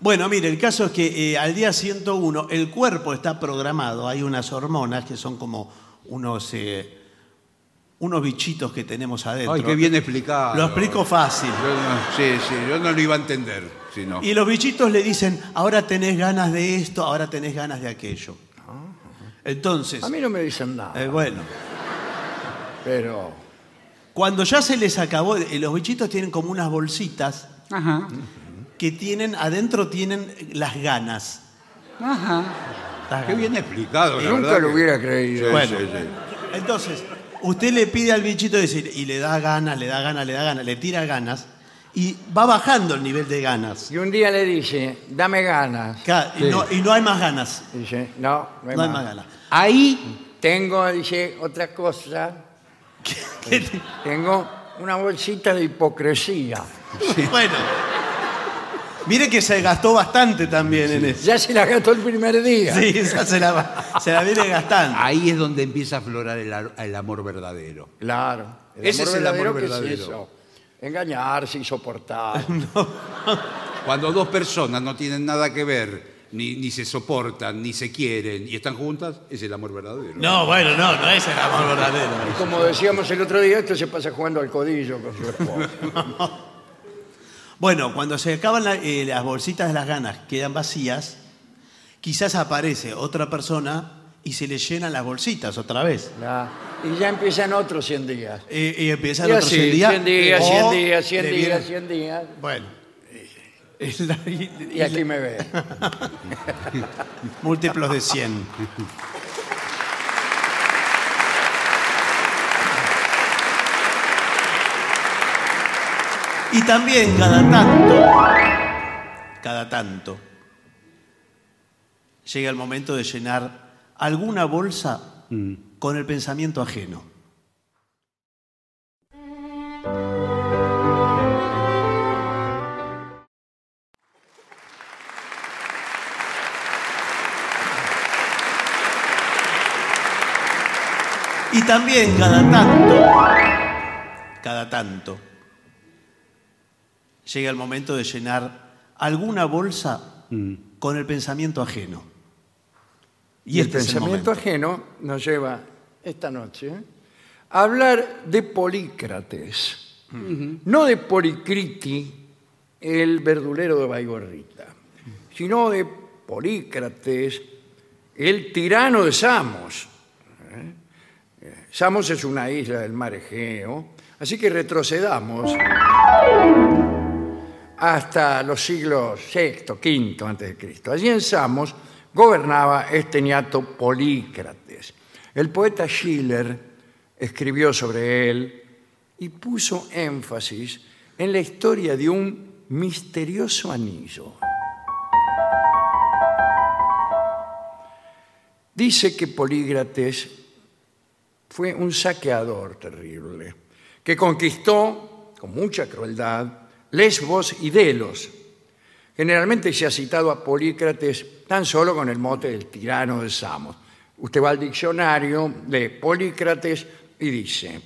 Bueno, mire, el caso es que eh, al día 101 el cuerpo está programado, hay unas hormonas que son como unos, eh, unos bichitos que tenemos adentro. Ay, qué bien explicado. Lo explico fácil. Yo no- sí, sí, yo no lo iba a entender. Si no. Y los bichitos le dicen, ahora tenés ganas de esto, ahora tenés ganas de aquello. Entonces, A mí no me dicen nada, eh, bueno, pero cuando ya se les acabó, eh, los bichitos tienen como unas bolsitas Ajá. que tienen, adentro tienen las ganas. Ajá. Las Qué ganas. bien explicado. la nunca verdad lo que- hubiera creído. Sí, Bueno. sí, sí. Entonces, usted le pide al bichito decir, y le da ganas, le da ganas, le da ganas, le tira ganas, y va bajando el nivel de ganas. Y un día le dice, dame ganas. Claro, y, no, y no hay más ganas. Dice, no, no hay, No hay más. más ganas. Ahí, Tengo, dice, otra cosa. ¿Qué te- Tengo una bolsita de hipocresía. Bueno. Mire que se gastó bastante también en eso. Ya se la gastó el primer día. Sí, esa se la, va- se la viene gastando. ahí es donde empieza a aflorar el, ar- el amor verdadero. Claro. Ese es el amor ¿qué es verdadero. eso? Engañarse y soportar. Cuando dos personas no tienen nada que ver, ni, ni se soportan, ni se quieren, y están juntas, es el amor verdadero. No, bueno, no, no es el amor verdadero. Como decíamos el otro día, esto se pasa jugando al codillo con su esposa. Bueno, cuando se acaban la- eh, las bolsitas de las ganas, quedan vacías, quizás aparece otra persona y se le llenan las bolsitas otra vez. Y ya empiezan otros 100 días. Eh, y empiezan Y otros así, 100 días. 100 días, o 100 días, 100 le días, vienen- 100 días. Bueno. Y- Y aquí me ve. múltiplos de 100. Y también cada tanto, cada tanto, llega el momento de llenar alguna bolsa con el pensamiento ajeno. Y también cada tanto, cada tanto, llega el momento de llenar alguna bolsa con el pensamiento ajeno. Y el este es pensamiento ajeno nos lleva esta noche a hablar de Polícrates, no de Policriti, el verdulero de Baigorrita, sino de Polícrates, el tirano de Samos. ¿eh? Samos es una isla del mar Egeo, así que retrocedamos hasta los siglos VI, V antes de Cristo. Allí en Samos gobernaba este niato Polícrates. El poeta Schiller escribió sobre él y puso énfasis en la historia de un misterioso anillo. Dice que Polícrates fue un saqueador terrible, que conquistó con mucha crueldad Lesbos y Delos. Generalmente se ha citado a Polícrates tan solo con el mote del tirano de Samos. Usted va al diccionario de Polícrates y dice,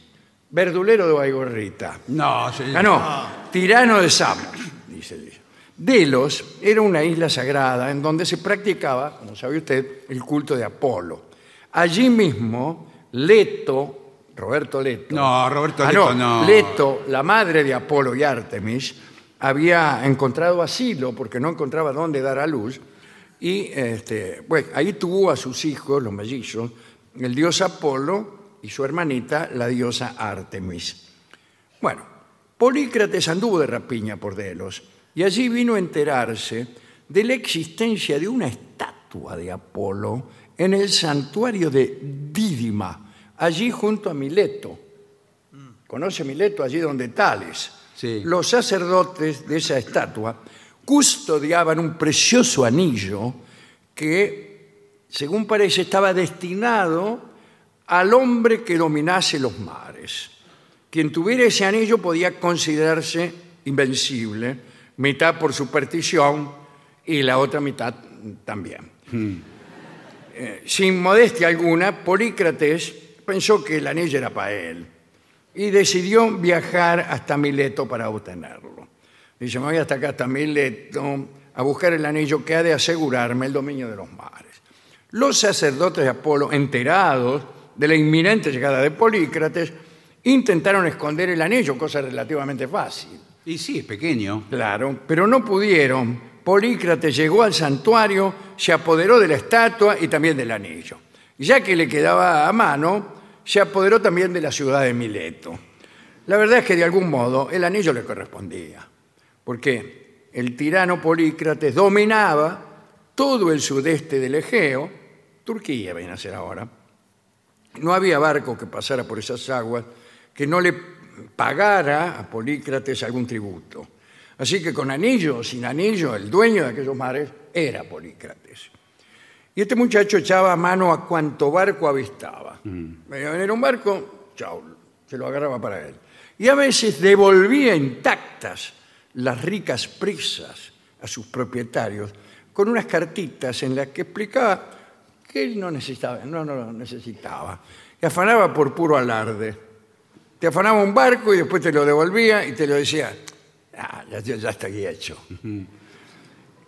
verdulero de Baigorrita. No, sí. Ah, no, tirano de Samos, dice. dice. Delos era una isla sagrada en donde se practicaba, como sabe usted, el culto de Apolo. Allí mismo, Leto, Roberto Leto. No, Roberto Ah, Leto no. Leto, la madre de Apolo y Artemis, había encontrado asilo porque no encontraba dónde dar a luz. Y este, pues, ahí tuvo a sus hijos, los mellizos, el dios Apolo y su hermanita, la diosa Artemis. Bueno, Polícrates anduvo de rapiña por Delos y allí vino a enterarse de la existencia de una estatua de Apolo en el santuario de Dídima, allí junto a Mileto. ¿Conoce Mileto? Allí donde Tales. Sí. Los sacerdotes de esa estatua custodiaban un precioso anillo que, según parece, estaba destinado al hombre que dominase los mares. Quien tuviera ese anillo podía considerarse invencible, mitad por superstición y la otra mitad también. Eh, sin modestia alguna, Polícrates pensó que el anillo era para él y decidió viajar hasta Mileto para obtenerlo. Dice, me voy hasta acá, hasta Mileto, a buscar el anillo que ha de asegurarme el dominio de los mares. Los sacerdotes de Apolo, enterados de la inminente llegada de Polícrates, intentaron esconder el anillo, cosa relativamente fácil. Y sí, es pequeño. Claro, pero no pudieron. Polícrates llegó al santuario, se apoderó de la estatua y también del anillo. Ya que le quedaba a mano, se apoderó también de la ciudad de Mileto. La verdad es que de algún modo el anillo le correspondía, porque el tirano Polícrates dominaba todo el sudeste del Egeo, Turquía viene a ser ahora. No había barco que pasara por esas aguas que no le pagara a Polícrates algún tributo. Así que con anillo o sin anillo, el dueño de aquellos mares era Polícrates. Y este muchacho echaba mano a cuanto barco avistaba. Venía a venir un barco, chao, se lo agarraba para él. Y a veces devolvía intactas las ricas prisas a sus propietarios con unas cartitas en las que explicaba que él no necesitaba, no, no lo necesitaba. Y afanaba por puro alarde. Te afanaba un barco y después te lo devolvía y te lo decía, "Ah, ya, ya- ya está aquí hecho.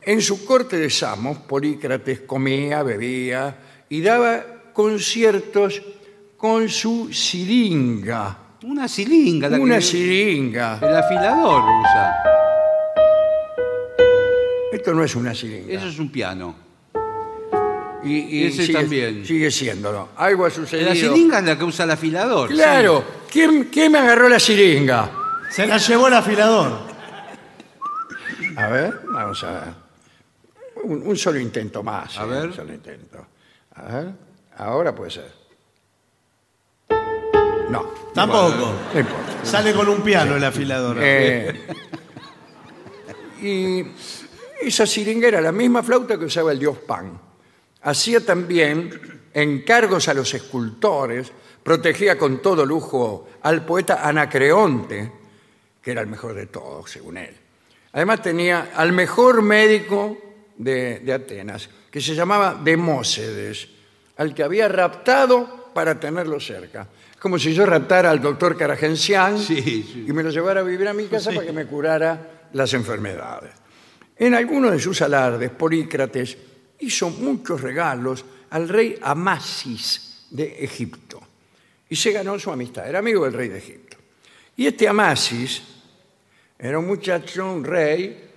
En su corte de Samos, Polícrates comía, bebía y daba conciertos con su siringa. Una siringa. la Una que- siringa. El afilador usa. Esto no es una siringa. Eso es un piano. y, y ese sigue, también. sigue siéndolo. Algo ha sucedido. La siringa es la que usa el afilador. Claro. ¿Quién, quién me agarró la siringa? Se la llevó el afilador. A ver, vamos a ver. Un, un solo intento más. A ¿eh? ver. Un solo intento. A ver, ahora puede ser. No, Tampoco. no importa. Sale con un piano el afilador. Eh, y esa siringa era la misma flauta que usaba el dios Pan. Hacía también encargos a los escultores, protegía con todo lujo al poeta Anacreonte, que era el mejor de todos, según él. Además tenía al mejor médico de, de Atenas, que se llamaba Demócedes, al que había raptado para tenerlo cerca. Es como si yo raptara al doctor Caragencián Sí, sí. y me lo llevara a vivir a mi casa para que me curara las enfermedades. En alguno de sus alardes, Polícrates hizo muchos regalos al rey Amasis de Egipto y se ganó su amistad. Era amigo del rey de Egipto. Y este Amasis era un muchacho, un rey,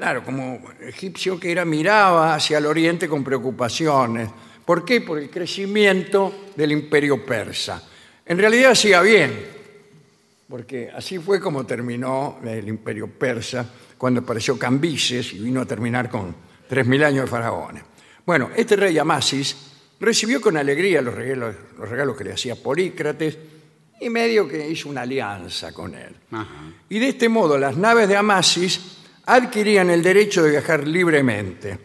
claro, como egipcio que era, miraba hacia el oriente con preocupaciones. ¿Por qué? Por el crecimiento del imperio persa. En realidad hacía bien, porque así fue como terminó el imperio persa cuando apareció Cambises y vino a terminar con 3.000 años de faraones. Bueno, este rey Amasis recibió con alegría los regalos, los regalos que le hacía Polícrates y medio que hizo una alianza con él. Ajá. Y de este modo las naves de Amasis adquirían el derecho de viajar libremente.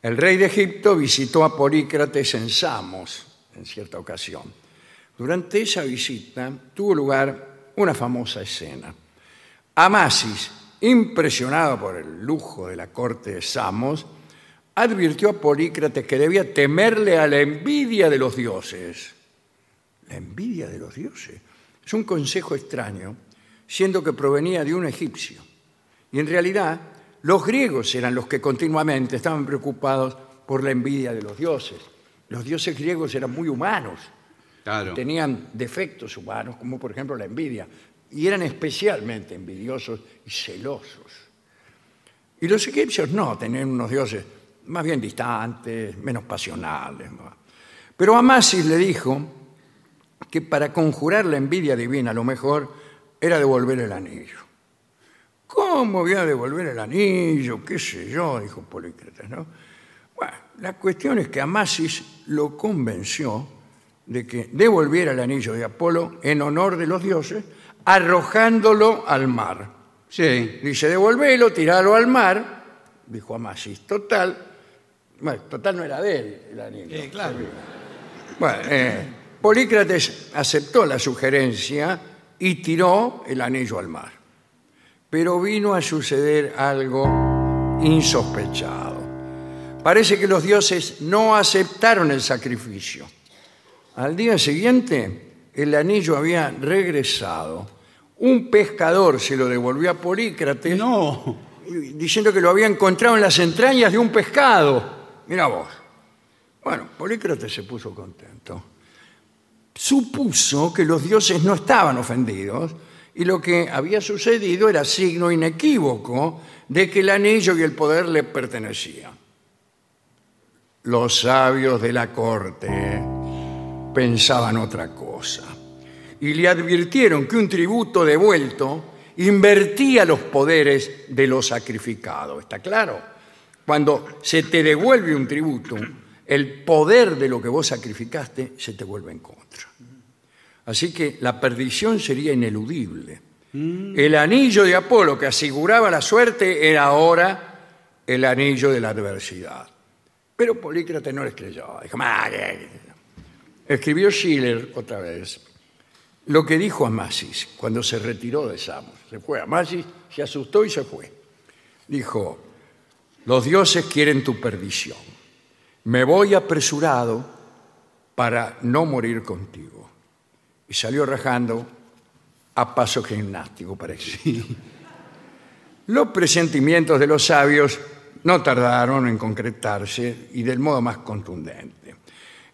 El rey de Egipto visitó a Polícrates en Samos en cierta ocasión. Durante esa visita tuvo lugar una famosa escena. Amasis, impresionado por el lujo de la corte de Samos, advirtió a Polícrates que debía temerle a la envidia de los dioses. La envidia de los dioses. Es un consejo extraño, siendo que provenía de un egipcio. Y en realidad, los griegos eran los que continuamente estaban preocupados por la envidia de los dioses. Los dioses griegos eran muy humanos, Claro. tenían defectos humanos, como por ejemplo la envidia, y eran especialmente envidiosos y celosos. Y los egipcios no, tenían unos dioses más bien distantes, menos pasionales. ¿no? Pero Amasis le dijo que para conjurar la envidia divina lo mejor era devolver el anillo. ¿Cómo voy a devolver el anillo? ¿Qué sé yo? Dijo Polícrates, ¿no? Bueno, la cuestión es que Amasis lo convenció de que devolviera el anillo de Apolo en honor de los dioses, arrojándolo al mar. Sí. Dice, devolvelo, tiralo al mar, dijo Amasis. Total, bueno, total no era de él el anillo. Eh, claro. Bueno, eh, Polícrates aceptó la sugerencia y tiró el anillo al mar. Pero vino a suceder algo insospechado. Parece que los dioses no aceptaron el sacrificio. Al día siguiente, el anillo había regresado. Un pescador se lo devolvió a Polícrates No. diciendo que lo había encontrado en las entrañas de un pescado. Mira vos. Bueno, Polícrates se puso contento. Supuso que los dioses no estaban ofendidos y lo que había sucedido era signo inequívoco de que el anillo y el poder le pertenecían. Los sabios de la corte pensaban otra cosa y le advirtieron que un tributo devuelto invertía los poderes de los sacrificados. ¿Está claro? Cuando se te devuelve un tributo, el poder de lo que vos sacrificaste se te vuelve en contra. Así que la perdición sería ineludible. El anillo de Apolo que aseguraba la suerte era ahora el anillo de la adversidad. Pero Polícrates no les creyó. Dijo. Escribió Schiller otra vez lo que dijo Amasis cuando se retiró de Samos. Se fue Amasis, se asustó y se fue. Dijo, los dioses quieren tu perdición. Me voy apresurado para no morir contigo. Y salió rajando a paso gimnástico, parece. Los presentimientos de los sabios no tardaron en concretarse y del modo más contundente.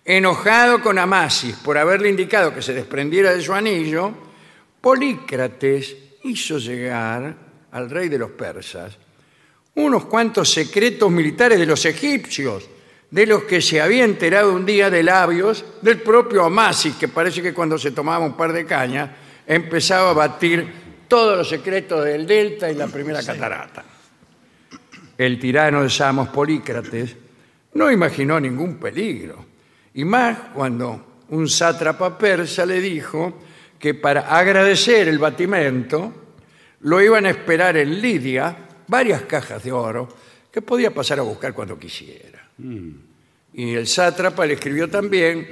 Enojado con Amasis por haberle indicado que se desprendiera de su anillo, Polícrates hizo llegar al rey de los persas unos cuantos secretos militares de los egipcios, de los que se había enterado un día de labios del propio Amasis, que parece que cuando se tomaba un par de cañas empezaba a batir todos los secretos del delta y la primera catarata. El tirano de Samos, Polícrates, no imaginó ningún peligro, y más cuando un sátrapa persa le dijo que para agradecer el batimento lo iban a esperar en Lidia varias cajas de oro que podía pasar a buscar cuando quisiera. Y el sátrapa le escribió también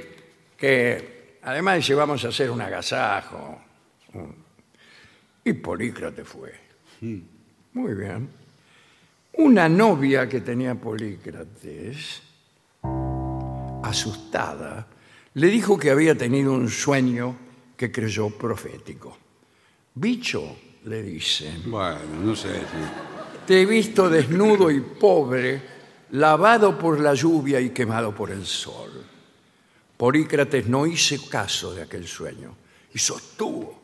que además dice vamos a hacer un agasajo. Y Polícrates fue. Muy bien. Una novia que tenía Polícrates, asustada, le dijo que había tenido un sueño que creyó profético. Bicho, le dice, Bueno, no sé. te he visto desnudo y pobre, lavado por la lluvia y quemado por el sol. Polícrates no hizo caso de aquel sueño y sostuvo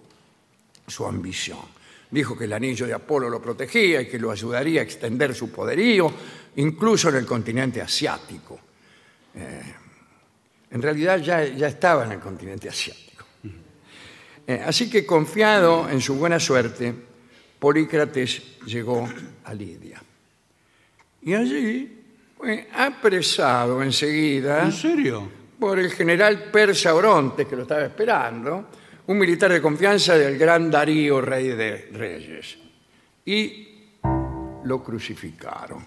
su ambición. Dijo que el anillo de Apolo lo protegía y que lo ayudaría a extender su poderío, incluso en el continente asiático. Eh, en realidad ya, ya estaba en el continente asiático. Eh, así que confiado en su buena suerte, Polícrates llegó a Lidia. Y allí fue apresado enseguida ¿En serio? por el general persa Orontes, que lo estaba esperando, un militar de confianza del gran Darío, rey de reyes. Y lo crucificaron.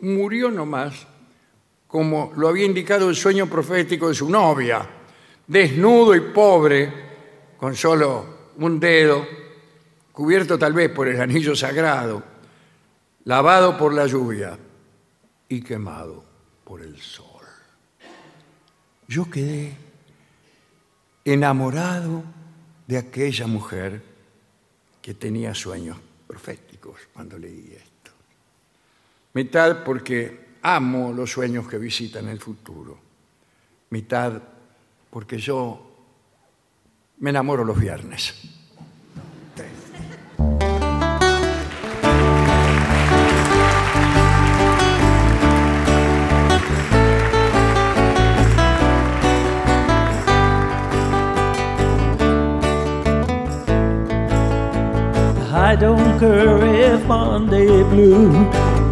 Murió nomás como lo había indicado el sueño profético de su novia, desnudo y pobre, con solo un dedo, cubierto tal vez por el anillo sagrado, lavado por la lluvia y quemado por el sol. Yo quedé enamorado de aquella mujer que tenía sueños proféticos cuando leí esto. Mitad porque amo los sueños que visitan el futuro. Mitad porque yo me enamoro los viernes. Don't care if Monday blue,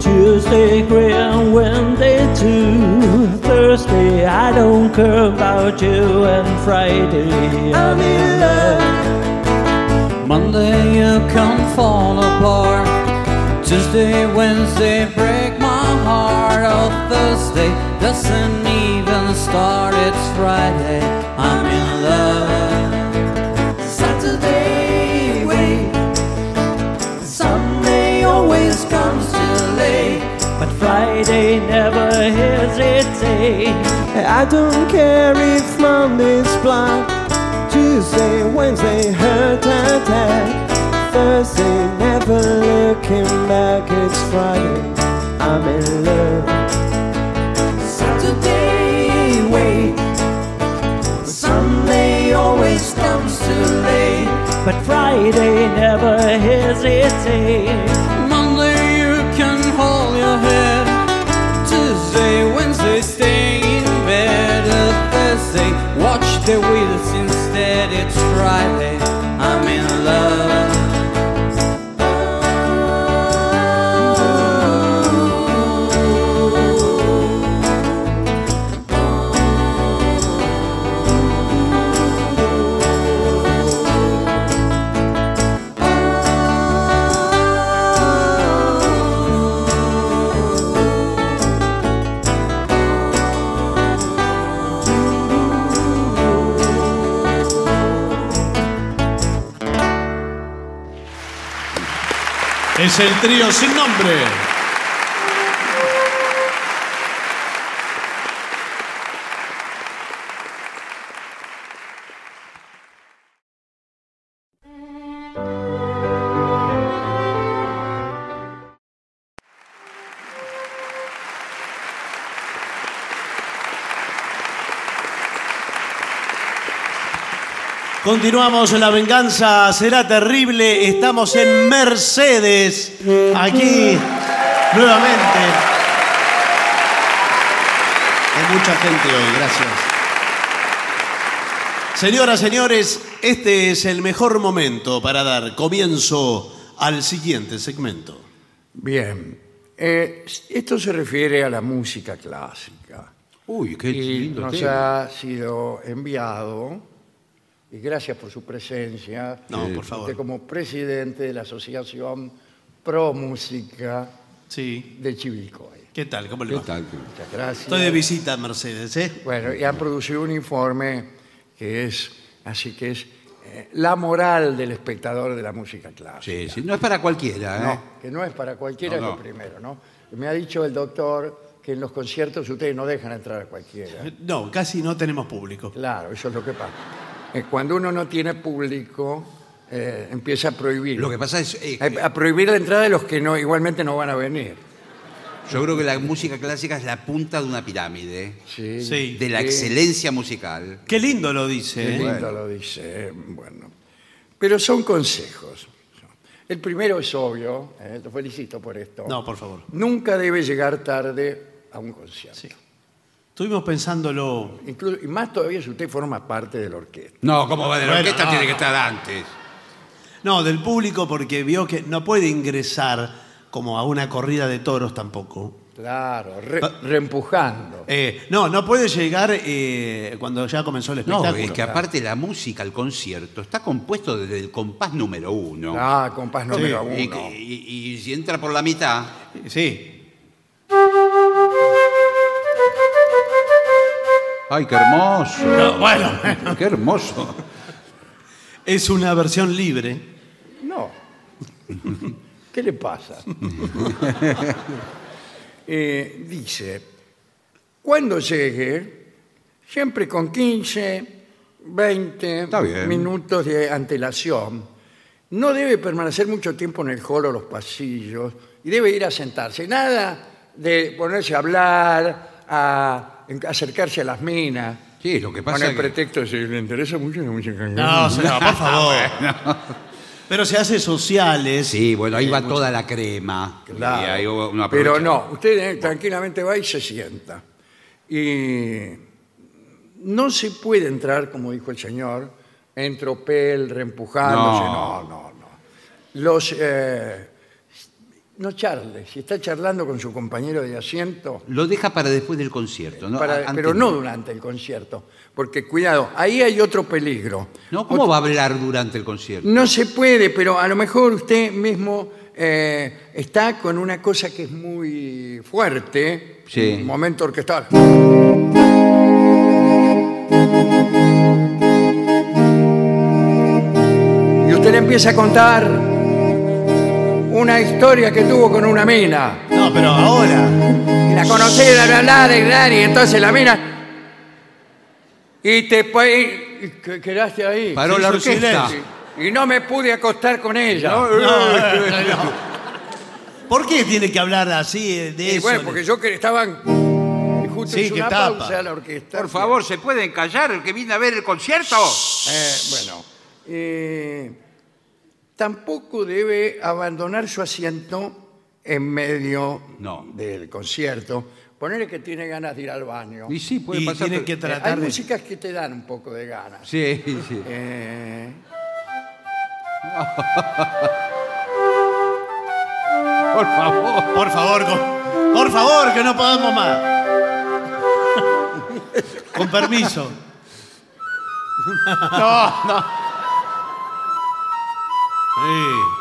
Tuesday gray and Wednesday too. Thursday I don't care about you, and Friday I'm in love. Monday you come fall apart. Tuesday, Wednesday break my heart. Oh, Thursday doesn't even start. It's Friday. Friday, never hesitates. I don't care if Monday's black, Tuesday, Wednesday, heart attack. Thursday, never looking back. It's Friday, I'm in love. Saturday, wait. Sunday always comes too late. But Friday never hesitates. right. El trío sin nombre. Continuamos, la venganza será terrible. Estamos en Mercedes, aquí nuevamente. Hay mucha gente hoy, gracias. Señoras, señores, este es el mejor momento para dar comienzo al siguiente segmento. Bien. Eh, esto se refiere a la música clásica. Uy, qué y lindo nos tema. ha sido enviado, y gracias por su presencia, No, por usted favor. como presidente de la Asociación Pro Música Sí. de Chivilcoy. ¿Qué tal? ¿Cómo le ¿Qué va? tal? Muchas gracias. Estoy de visita Mercedes, ¿eh? Bueno, y han producido un informe que es, así que es eh, la moral del espectador de la música clásica. Sí, sí, no es para cualquiera, ¿eh? No, que no es para cualquiera, No, es no. lo primero, ¿no? Me ha dicho el doctor que en los conciertos ustedes no dejan entrar a cualquiera. No, casi no tenemos público. Claro, eso es lo que pasa. Eh, Cuando uno no tiene público, eh, empieza a prohibir. Lo que pasa es, eh, a, a prohibir la entrada de los que no, igualmente no van a venir. yo creo que la música clásica es la punta de una pirámide, Sí. Sí. de la Sí. excelencia musical. Qué lindo lo dice. Qué ¿eh? lindo lo dice. eh, Bueno. Pero son consejos. El primero es obvio, eh, te felicito por esto. No, por favor. Nunca debe llegar tarde a un concierto. Sí. Estuvimos pensándolo. Incluso- y más todavía si usted forma parte de la orquesta. No, ¿cómo va de la Bueno, orquesta? tiene que estar antes. No, del público porque vio que no puede ingresar como a una corrida de toros tampoco. Claro, re- reempujando. Eh, no, no puede llegar eh, cuando ya comenzó el No, espectáculo. es que aparte la música, el concierto, está compuesto desde el compás número uno. Ah, compás número uno. Y- y si entra por la mitad, Sí. ¡Ay, qué hermoso! No, bueno, ¡Qué hermoso! es una versión libre. No. ¿Qué le pasa? Eh, dice, cuando llegue, siempre con 15, 20 Está bien. minutos de antelación, no debe permanecer mucho tiempo en el hall o los pasillos y debe ir a sentarse. Nada de ponerse a hablar, a en- acercarse a las minas. Sí, lo que Con pasa el es que... pretexto de si le interesa mucho la música. No, señor, por favor. Pero se hace sociales. Sí, bueno, ahí va toda la crema. Claro. Y ahí uno Pero no, usted eh, tranquilamente va y se sienta. Y no se puede entrar, como dijo el señor, en tropel, reempujándose. No, No. no, no. Los. eh, no charle. Si está charlando con su compañero de asiento, Lo deja para después del concierto, ¿no? para- A- antes pero no durante el concierto. Porque, cuidado, ahí hay otro peligro. No, ¿cómo va a hablar durante el concierto? No se puede, pero a lo mejor usted mismo eh, está con una cosa que es muy fuerte, Sí. un momento orquestal. Y usted le empieza a contar una historia que tuvo con una mina. No, pero ahora. Y la conocí, bla, bla, bla, bla, y entonces la mina. Y te pa- y- y que- quedaste ahí. Paró la hizo orquesta. silencio. Y no me pude acostar con ella. No, no, no. ¿Por qué tiene que hablar así eh, de y eso? bueno, porque yo que estaban. Y justo Sí, hizo que una tapa. pausa la orquesta. Por favor, ¿se pueden callar el que viene a ver el concierto? Eh, bueno. eh, tampoco debe abandonar su asiento en medio No. del concierto. Ponerle que tiene ganas de ir al baño. Y sí, puede Y pasar. tiene que Eh, hay tratar de... músicas que te dan un poco de ganas. Sí, sí. Eh, Por favor. Por favor, con- por favor, que no podamos más. Con permiso. No, no.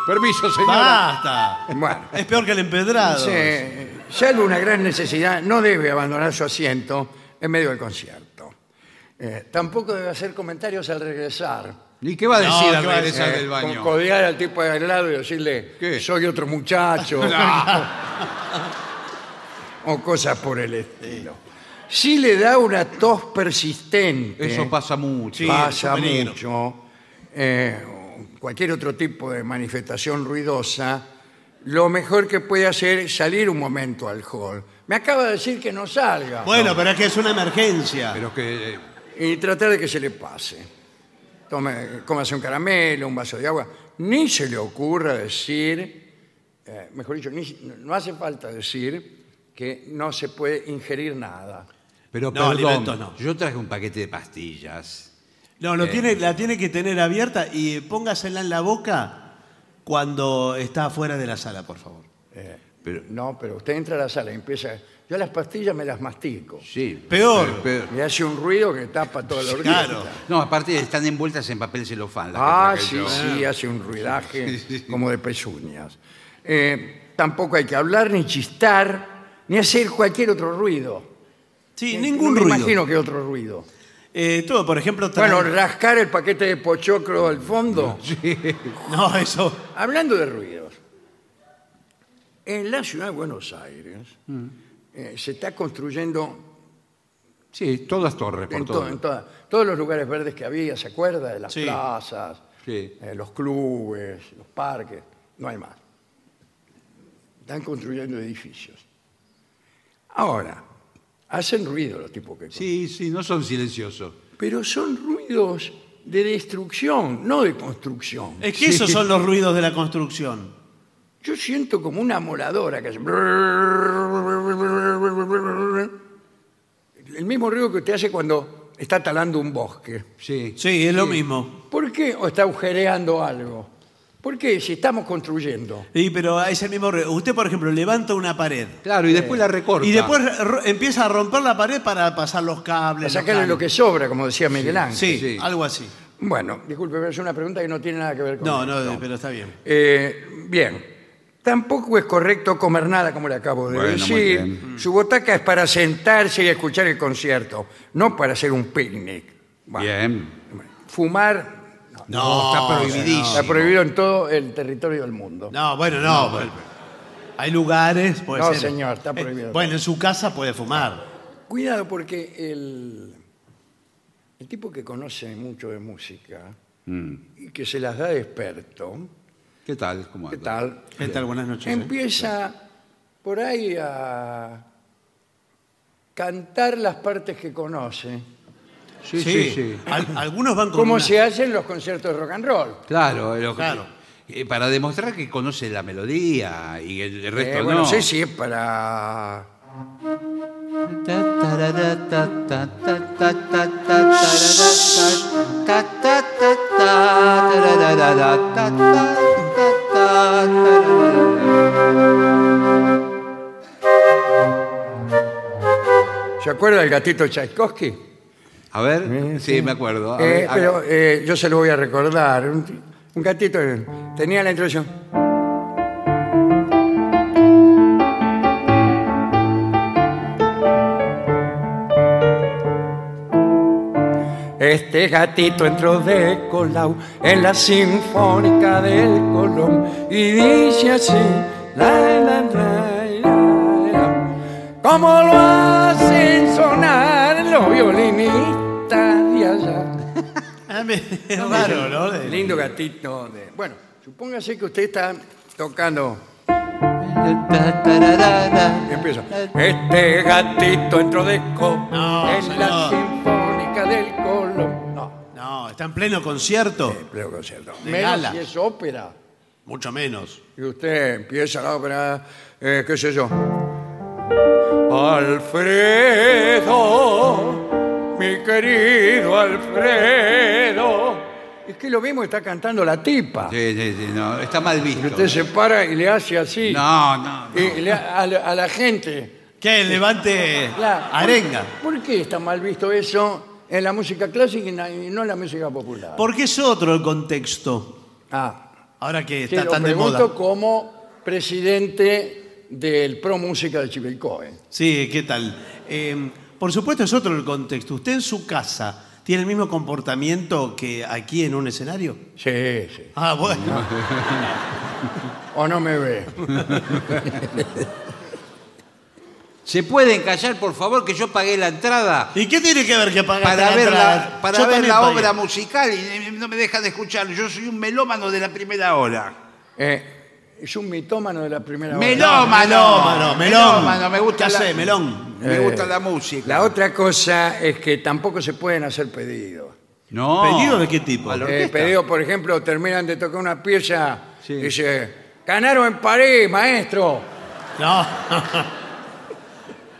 Permiso, señora. Basta. bueno. Es peor que el empedrado. Sí, salvo una gran necesidad, no debe abandonar su asiento en medio del concierto. Eh, tampoco debe hacer comentarios al regresar. ¿Y qué va a decir No, al ¿qué va a regresar del con- baño? Codear al tipo de al lado y decirle, ¿Qué? soy otro muchacho. o cosas por el estilo. Si le da una tos persistente, Eso pasa mucho. Sí. pasa mucho, eh, cualquier otro tipo de manifestación ruidosa, lo mejor que puede hacer es salir un momento al hall. Me acaba de decir que no salga. Bueno, pero es que es una emergencia. Pero que. eh, y tratar de que se le pase. Tome, cómase un caramelo, un vaso de agua. Ni se le ocurra decir, eh, mejor dicho, ni- no hace falta decir que no se puede ingerir nada. Pero No, perdón, alimentos no. yo traje un paquete de pastillas. No, lo tiene, la tiene que tener abierta y póngasela en la boca cuando está fuera de la sala, por favor. Eh, Pero- no, pero usted entra a la sala y empieza. Yo las pastillas me las mastico. Sí. Peor. pero- Y hace un ruido que tapa toda la orquesta. Claro. no, aparte están envueltas en papel celofán. las Ah, sí, yo. sí, hace un ruidaje como de pezuñas. Eh, tampoco hay que hablar, ni chistar, ni hacer cualquier otro ruido. Sí, Eh, ningún no me ruido. imagino que otro ruido. Eh, todo, por ejemplo, Bueno, rascar el paquete de pochoclo al fondo. No, eso. Hablando de ruidos, en la ciudad de Buenos Aires Mm. eh, se está construyendo Sí, todas torres por en, to- todo. en toda- todos los lugares verdes que había, ¿se acuerda? De las Sí. plazas, Sí. eh, los clubes, los parques, no hay más. Están construyendo edificios. Ahora, hacen ruido los tipos que Sí, sí, no son silenciosos. pero son ruidos de destrucción, no de construcción. Es que esos son los ruidos de la construcción. Yo siento como una moladora que hace... El mismo ruido que usted hace cuando está talando un bosque. Sí. Sí, es lo mismo. ¿Por qué? ¿O está agujereando algo? ¿Por qué? Si estamos construyendo. Sí, pero es el mismo. Usted, por ejemplo, levanta una pared Claro, y después la recorta. y después ro- empieza a romper la pared para pasar los cables. A los sacarle lo que sobra, como decía Miguel Ángel. Sí, Sí. algo así. Bueno, disculpe, pero es una pregunta que no tiene nada que ver con No, esto. no, pero está bien. Eh, bien. Tampoco es correcto comer nada, como le acabo de Bueno, muy decir. bien. Su botaca es para sentarse y escuchar el concierto, no para hacer un picnic. Bueno, Bien. Fumar No, está prohibidísimo. está prohibido en todo el territorio del mundo. No, bueno, no. bueno. Hay lugares, puede No, ser. señor, está prohibido. Eh, bueno, en su casa puede fumar. Cuidado porque el, el tipo que conoce mucho de música Mm. y que se las da de experto, ¿Qué tal? ¿Cómo ¿qué anda? tal? ¿Qué tal? Buenas noches. ¿eh? Empieza por ahí a cantar las partes que conoce, Sí, sí, sí. Al- algunos van con como una- se hace en los conciertos de rock and roll. Claro, lo que- Claro. eh, para demostrar que conoce la melodía y el, el resto Eh, bueno, no. no sé si es para... ¿Se acuerda del gatito Tchaikovsky? A ver, sí, me acuerdo. A Eh, ver, haga- pero eh, yo se lo voy a recordar. Un gatito eh, tenía la introducción. Este gatito entró de Colau en la Sinfónica del Colón y dice así: la, la, la, la, la. como lo hacen sonar los violinistas de allá. Ah, Es raro, ¿no? De- Lindo gatito. De... Bueno, supóngase que usted está tocando. Y empieza. Este gatito entró de co No, en la señor. Sinfónica del Colón. No, No, está en pleno concierto. creo que es cierto. De Menos gala. si es ópera. Mucho menos. Y usted empieza la ópera, eh, qué sé yo. Alfredo, mi querido Alfredo. Es que lo mismo está cantando la tipa. Sí, sí, sí, no, está mal visto. usted se para y le hace así. No, no. no. Y le- a, la- a la gente. Que levante la- arenga. ¿Por qué está mal visto eso en la música clásica y na- y no en la música popular? Porque es otro el contexto. Ah, Ahora que está lo tan de pregunto moda. como presidente del Pro Música de Chivilcoy. Sí, ¿qué tal? Eh, por supuesto es otro el contexto. ¿Usted en su casa tiene el mismo comportamiento que aquí en un escenario? Sí, sí. Ah, bueno. O no me ve. ¿Se pueden callar, por favor, que yo pagué la entrada ¿Y qué tiene que ver que pagaste para la ver entrada? la, para Yo ver la pagué. obra musical y no me dejan de escuchar? Yo soy un melómano de la primera hora. Eh, es un mitómano de la primera hora. Melómano. melómano, melón. Melómano, me gusta la, sé, melón. Me Eh, gusta la música. La otra cosa es que tampoco se pueden hacer pedidos. No. ¿Pedido de qué tipo? A la Eh, pedidos, por ejemplo, terminan de tocar una pieza Sí. y dice, ganaron en París, maestro. No.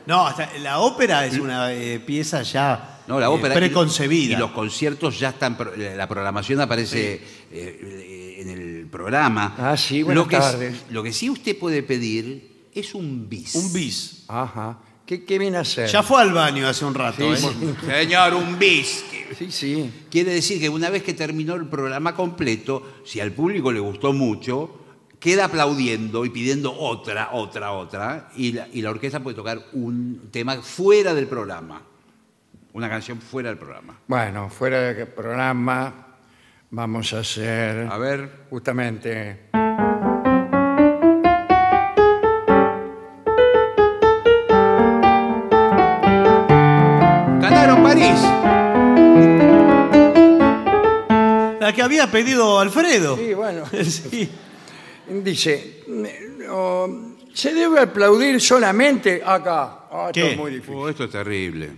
No, hasta la ópera es una eh, pieza ya No, la eh, ópera. preconcebida. Y los conciertos ya están. La programación aparece en el programa. Ah, sí, buenas lo que, tardes. Lo que sí usted puede pedir es un bis. Un bis. Ajá. ¿Qué, qué viene a hacer? Ya fue al baño hace un rato. Sí, ¿eh? sí. Señor, un bis. Sí, sí. Quiere decir que una vez que terminó el programa completo, si al público le gustó mucho, queda aplaudiendo y pidiendo otra, otra, otra, y la, y la orquesta puede tocar un tema fuera del programa. Una canción fuera del programa. Bueno, fuera del programa vamos a hacer A ver. justamente... Ganaron París. La que había pedido Alfredo. Sí, bueno. Sí. Dice, se debe aplaudir solamente acá. Ah, esto ¿Qué? es muy difícil. Oh, esto es terrible.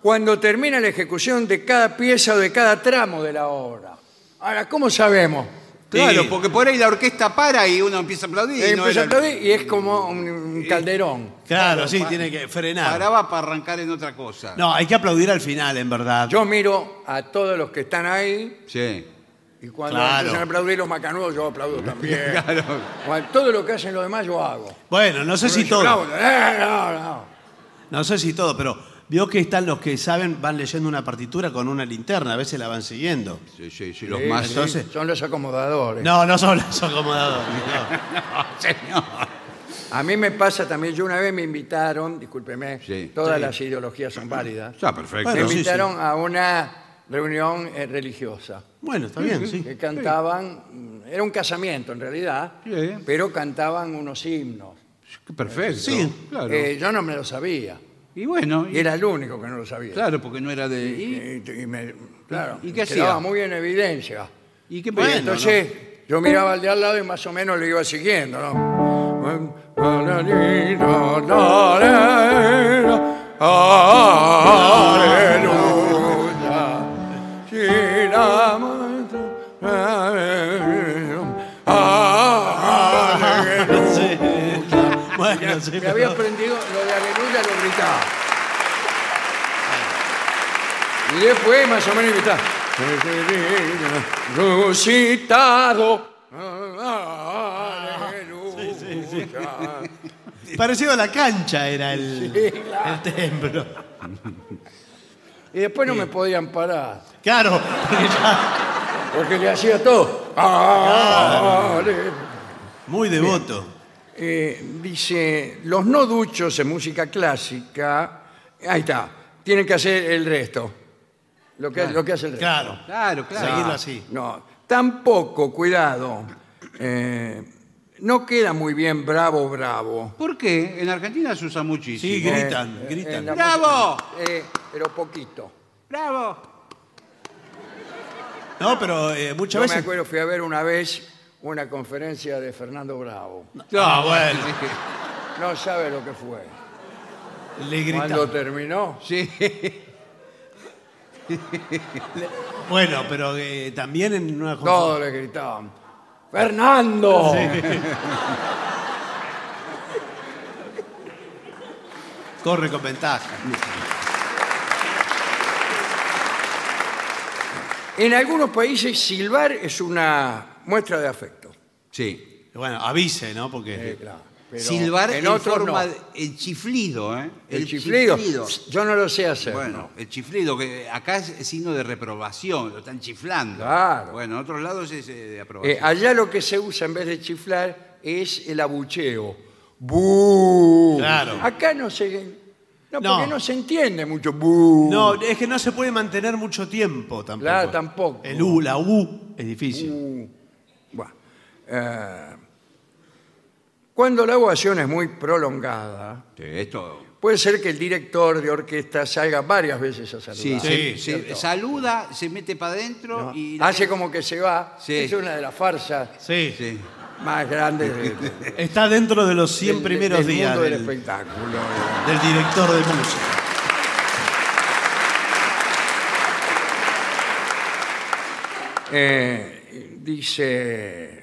Cuando termina la ejecución de cada pieza o de cada tramo de la obra. Ahora, ¿cómo sabemos? Claro, Sí. porque por ahí la orquesta para y uno empieza a aplaudir. y Eh, no empieza a era- aplaudir y es como un, un calderón. Claro, sí, tiene que frenar. Paraba para arrancar en otra cosa. No, hay que aplaudir al final, en verdad. Yo miro a todos los que están ahí Sí. y cuando Claro. empiezan a aplaudir los macanudos, yo aplaudo también. Claro. Bueno, todo lo que hacen los demás yo hago. Bueno, no sé si Yo todo. aplaudo. Eh, no, no. No sé si todo, pero vio que están los que saben, van leyendo una partitura con una linterna, a veces la van siguiendo. Sí, sí, sí, los Sí, más. sí, entonces- son los acomodadores. No, no son los acomodadores. no. Señor. A mí me pasa también, yo una vez me invitaron, discúlpeme, Sí. todas Sí. las ideologías son válidas, Está perfecto. me Bueno, sí, invitaron a una reunión eh, religiosa, Bueno, está bien, sí. que cantaban, mm, era un casamiento en realidad, Sí. pero cantaban unos himnos. Qué Perfecto. Sí. claro. Eh, yo no me lo sabía, y bueno, y era el único que no lo sabía. claro, porque no era de. ¿Y, Y, y me- claro, ¿Y qué quedaba hacía? muy en evidencia. y qué bueno, entonces yo miraba al de al lado y más o menos le iba siguiendo, ¿no? Aleluya. Si la Aleluya. Sí. Bueno, sí, Me pero- había aprendido lo lo gritaba. Y después más o menos gritaba. Resucitado. Parecido a la cancha era el, claro. el templo. Y después no me podían parar. Claro, porque ya- Porque le hacía todo. Ale- muy devoto. Eh, dice, los no duchos en música clásica, ahí está, tienen que hacer el resto. Lo que, lo que hace el resto. Claro. Claro, claro. Seguirlo así. No, tampoco, cuidado, eh, no queda muy bien bravo, bravo. ¿Por qué? En Argentina se usa muchísimo. Sí, gritan, Eh, gritan. en la ¡Bravo! música, eh, pero poquito. ¡Bravo! No, pero eh, muchas Yo me veces. acuerdo, fui a ver una vez una conferencia de Fernando Bravo. Ah, bueno. No sabe lo que fue. Le. Cuando terminó, Sí. Bueno, pero eh, también en una todos le gritaban, ¡Fernando! corre con ventaja. En algunos países silbar es una muestra de afecto. Sí. Bueno, avise, ¿no? Porque Eh, claro. Pero Silbar en, en forma no. de- el chiflido, ¿eh? El, chiflido, yo no lo sé hacer. Bueno, ¿no? el chiflido, que acá es signo de reprobación, lo están chiflando. Claro. Bueno, en otros lados es eh, de Eh, aprobación. allá lo que se usa en vez de chiflar es el abucheo. ¡Bú! Claro. Acá no se... No, No. porque no se entiende mucho. ¡Bú! No, es que no se puede mantener mucho tiempo tampoco. Claro, tampoco. El U, la U es difícil. Eh, cuando la ovación es muy prolongada, Sí, esto. puede ser que el director de orquesta salga varias veces a saludar. Sí, se- Sí, se, cierto. saluda, se mete para adentro ¿no? y. Hace como que se va. Sí. Es una de las farsas Sí. Sí. más grandes de- de- Está dentro de los 100 del- primeros del días mundo del del, espectáculo. del director de música. Eh, dice,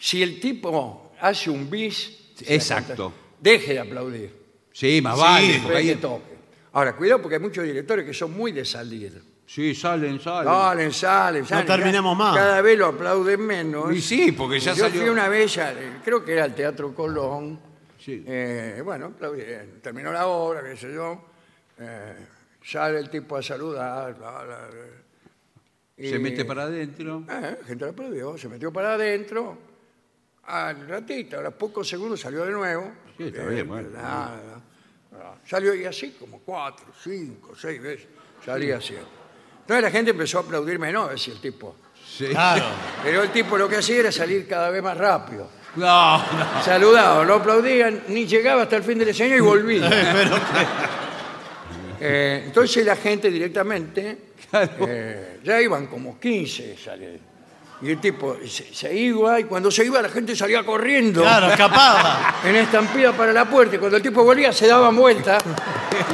si el tipo hace un bis, Exacto. deje de aplaudir. Sí, más Sí, vale. Porque que ahí, toque. Ahora, cuidado porque hay muchos directores que son muy de salir. sí, salen, salen. Salen, salen, salen. terminamos más. Cada vez lo aplauden menos. Y sí, porque ya Yo salió. fui una vez, a- creo que era al Teatro Colón. Sí. Eh, bueno, aplaudí, eh, terminó la obra, qué sé yo. eh, sale el tipo a saludar. bla, bla, bla. Se mete para adentro. Eh, la gente lo aplaudió, se metió para adentro. Al ratito, a los pocos segundos salió de nuevo. Sí, está bien, bueno. nada, nada. Salió y así como cuatro, cinco, seis veces. Salía así. Entonces la gente empezó a aplaudirme, no, decía el tipo. Sí. Claro. Pero el tipo lo que hacía era salir cada vez más rápido. No, no. Saludaba, lo aplaudían, ni llegaba hasta el fin del escenario y volvía. Eh, entonces la gente directamente, eh, ya iban como 15 salir. Y el tipo se, se iba y cuando se iba la gente salía corriendo Claro, escapaba. en estampida para la puerta. Y cuando el tipo volvía se daban vuelta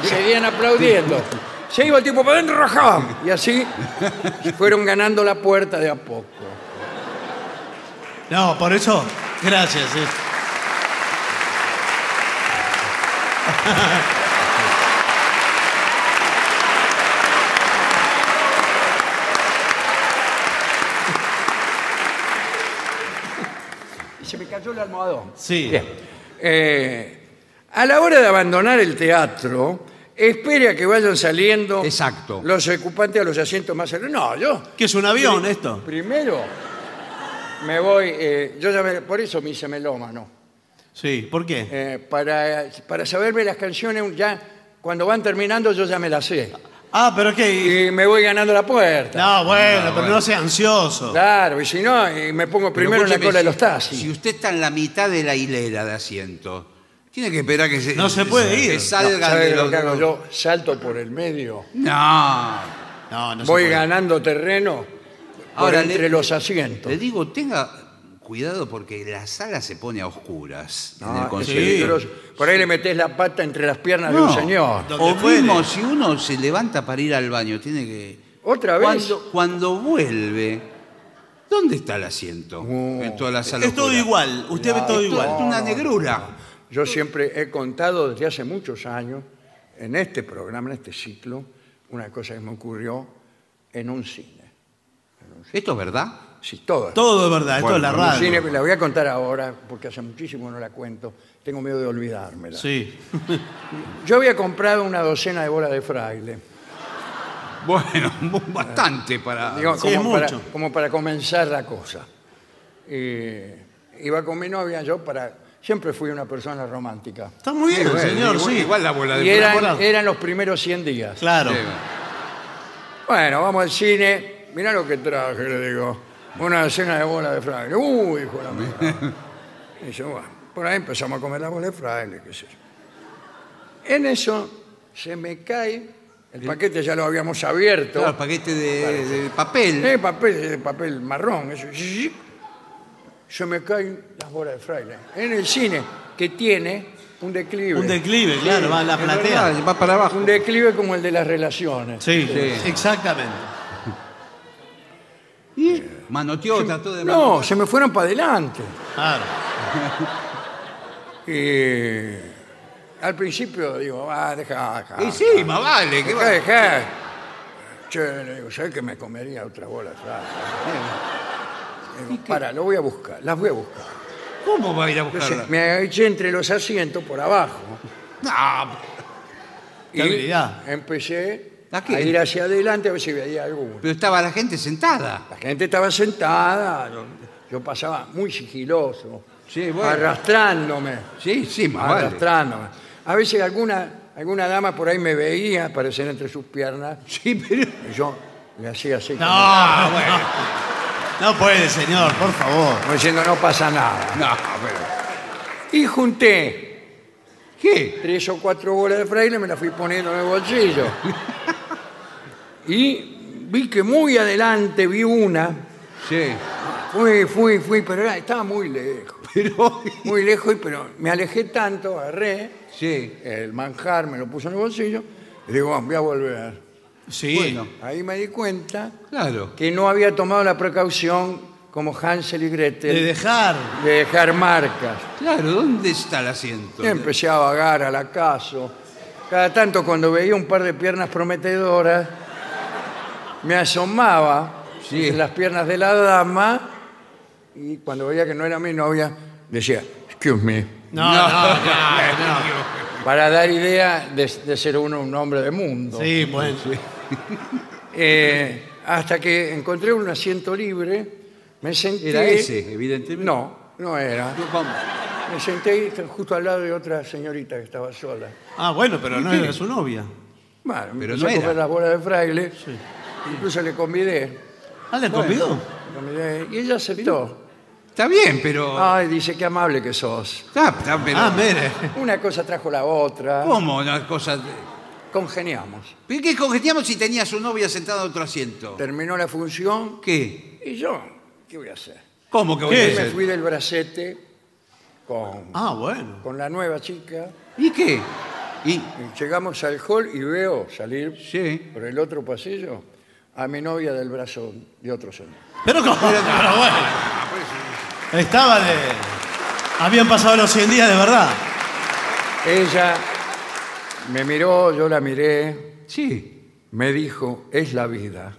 y seguían aplaudiendo. Se iba el tipo para adentro, rajaban. Y así fueron ganando la puerta de a poco. No, por eso, gracias. sí. Y Sí. Bien. Eh, a la hora de abandonar el teatro, espere a que vayan saliendo Exacto. los ocupantes a los asientos más cercanos. No, yo ¿Qué es un avión esto? primero me voy, eh, yo ya me- por eso me hice melómano, Sí, ¿por qué? eh, para, para saberme las canciones ya cuando van terminando yo ya me las sé Ah, pero qué. y me voy ganando la puerta. No, bueno, pero no sea ansioso. Claro, y si no, y me pongo Pero primero en la escúcheme, cola de si- los taxis. Si usted está en la mitad de la hilera de asiento, tiene que esperar que se. No se puede ir. Que No, salgan ¿Sabe de lo los. que hago? Yo salto por el medio. No. No, no se voy puede. ganando terreno por Ahora, entre le- los asientos. Le digo, tenga cuidado porque la sala se pone a oscuras en el Ah, es concierto. peligroso. Por ahí le metés la pata entre las piernas de No. un señor. O fuere. mismo si uno se levanta para ir al baño, tiene que. ¿Otra vez? Cuando, cuando vuelve, ¿dónde está el asiento? En toda la sala. Es todo oscura. igual. Usted ve todo Es to- igual. es una negrura. Yo siempre he contado desde hace muchos años, en este programa, en este ciclo, una cosa que me ocurrió en un cine. ¿Esto es verdad? Sí, todo. Todo es verdad, esto es la radio. cine, la voy a contar ahora, porque hace muchísimo no la cuento. Tengo miedo de olvidármela. Sí. Yo había comprado una docena de bolas de fraile. Bueno, bastante para. Digo, Sí, como, es para, mucho. como para comenzar la cosa. Y iba con mi novia, yo para... Siempre fui una persona romántica. Está muy bien, Bueno, señor, igual, sí. igual la bola de Y eran, los primeros 100 días. Claro. Sí. Bueno, vamos al cine. Mirá lo que traje, le digo. Una docena de bolas de fraile. Uy, hijo de la mierda. Y yo, bueno, por ahí empezamos a comer la bola de fraile, qué sé yo. En eso se me cae, el paquete ya lo habíamos abierto. Claro, paquete de, de papel. Eh, papel, de papel marrón. Eso. Se me caen las bolas de fraile. En el cine, que tiene un declive. Un declive, claro, va a la platea. verdad, va para abajo. Un declive como el de las relaciones. Sí, Sí. exactamente. Manoteó, trató de No, se me fueron para adelante. Claro. Y al principio digo, ah, deja, deja. Y sí, más vale. ¿qué Deja, va? deja. Che, le digo, ¿sabes que me comería otra bola? Digo, para, lo voy a buscar, las voy a buscar. ¿Cómo va a ir a Entonces, buscarla? me eché entre los asientos por abajo. No, Qué habilidad. empecé ¿A ir hacia adelante a ver si veía alguno. pero estaba la gente sentada. La gente estaba sentada, yo, yo pasaba muy sigiloso, Sí, bueno. arrastrándome, Sí, sí, más vale. arrastrándome. A veces alguna, alguna dama por ahí me veía aparecer entre sus piernas Sí, pero... y yo le hacía así, como, No, bueno. No puede, señor, por favor. como diciendo no pasa nada. No, pero... Y junté ¿Qué? tres o cuatro bolas de fraile, me las fui poniendo en el bolsillo. Y vi que muy adelante vi una, Sí. fui, fui, fui, pero era- estaba muy lejos. Pero... Muy lejos, y- pero me alejé tanto, agarré Sí. el manjar, me lo puse en el bolsillo y digo, "Bueno, voy a volver. Sí. Bueno, Ahí me di cuenta claro. que no había tomado la precaución como Hansel y Gretel De dejar. de dejar marcas. Claro, ¿dónde está el asiento? Y empecé a vagar al acaso. Cada tanto cuando veía un par de piernas prometedoras, me asomaba Sí. en las piernas de la dama y cuando veía que no era mi novia, decía, excuse me, No, no, no, no. para dar idea de, de ser uno un hombre de mundo. Sí, bueno. Eh, hasta que encontré un asiento libre, me senté... Era ese, evidentemente. No, no era. Me senté justo al lado de otra señorita que estaba sola. Ah, bueno, pero no era su novia. Bueno, me Pero empecé no a era. las bolas de fraile. Incluso le convidé. Ah, ¿le convidó? Le convidé, Y ella aceptó. Está bien, pero... Ay, dice, qué amable que sos. Está, está, pero... Ah, mire. Una cosa trajo la otra. ¿Cómo una cosa...? de- Congeniamos. ¿Pero qué congeniamos si tenía a su novia sentada en otro asiento? Terminó la función ¿Qué? y yo, ¿qué voy a hacer? ¿Cómo que voy ¿Qué? a Me hacer? fui del bracete con, Ah, bueno. con la nueva chica. ¿Y qué? Y... Y llegamos al hall y veo salir Sí. por el otro pasillo a mi novia del brazo de otro señor. Pero ¿cómo? Pero bueno. Estaba de. Habían pasado los 100 días de verdad. Ella me miró, yo la miré, Sí. me dijo, es la vida,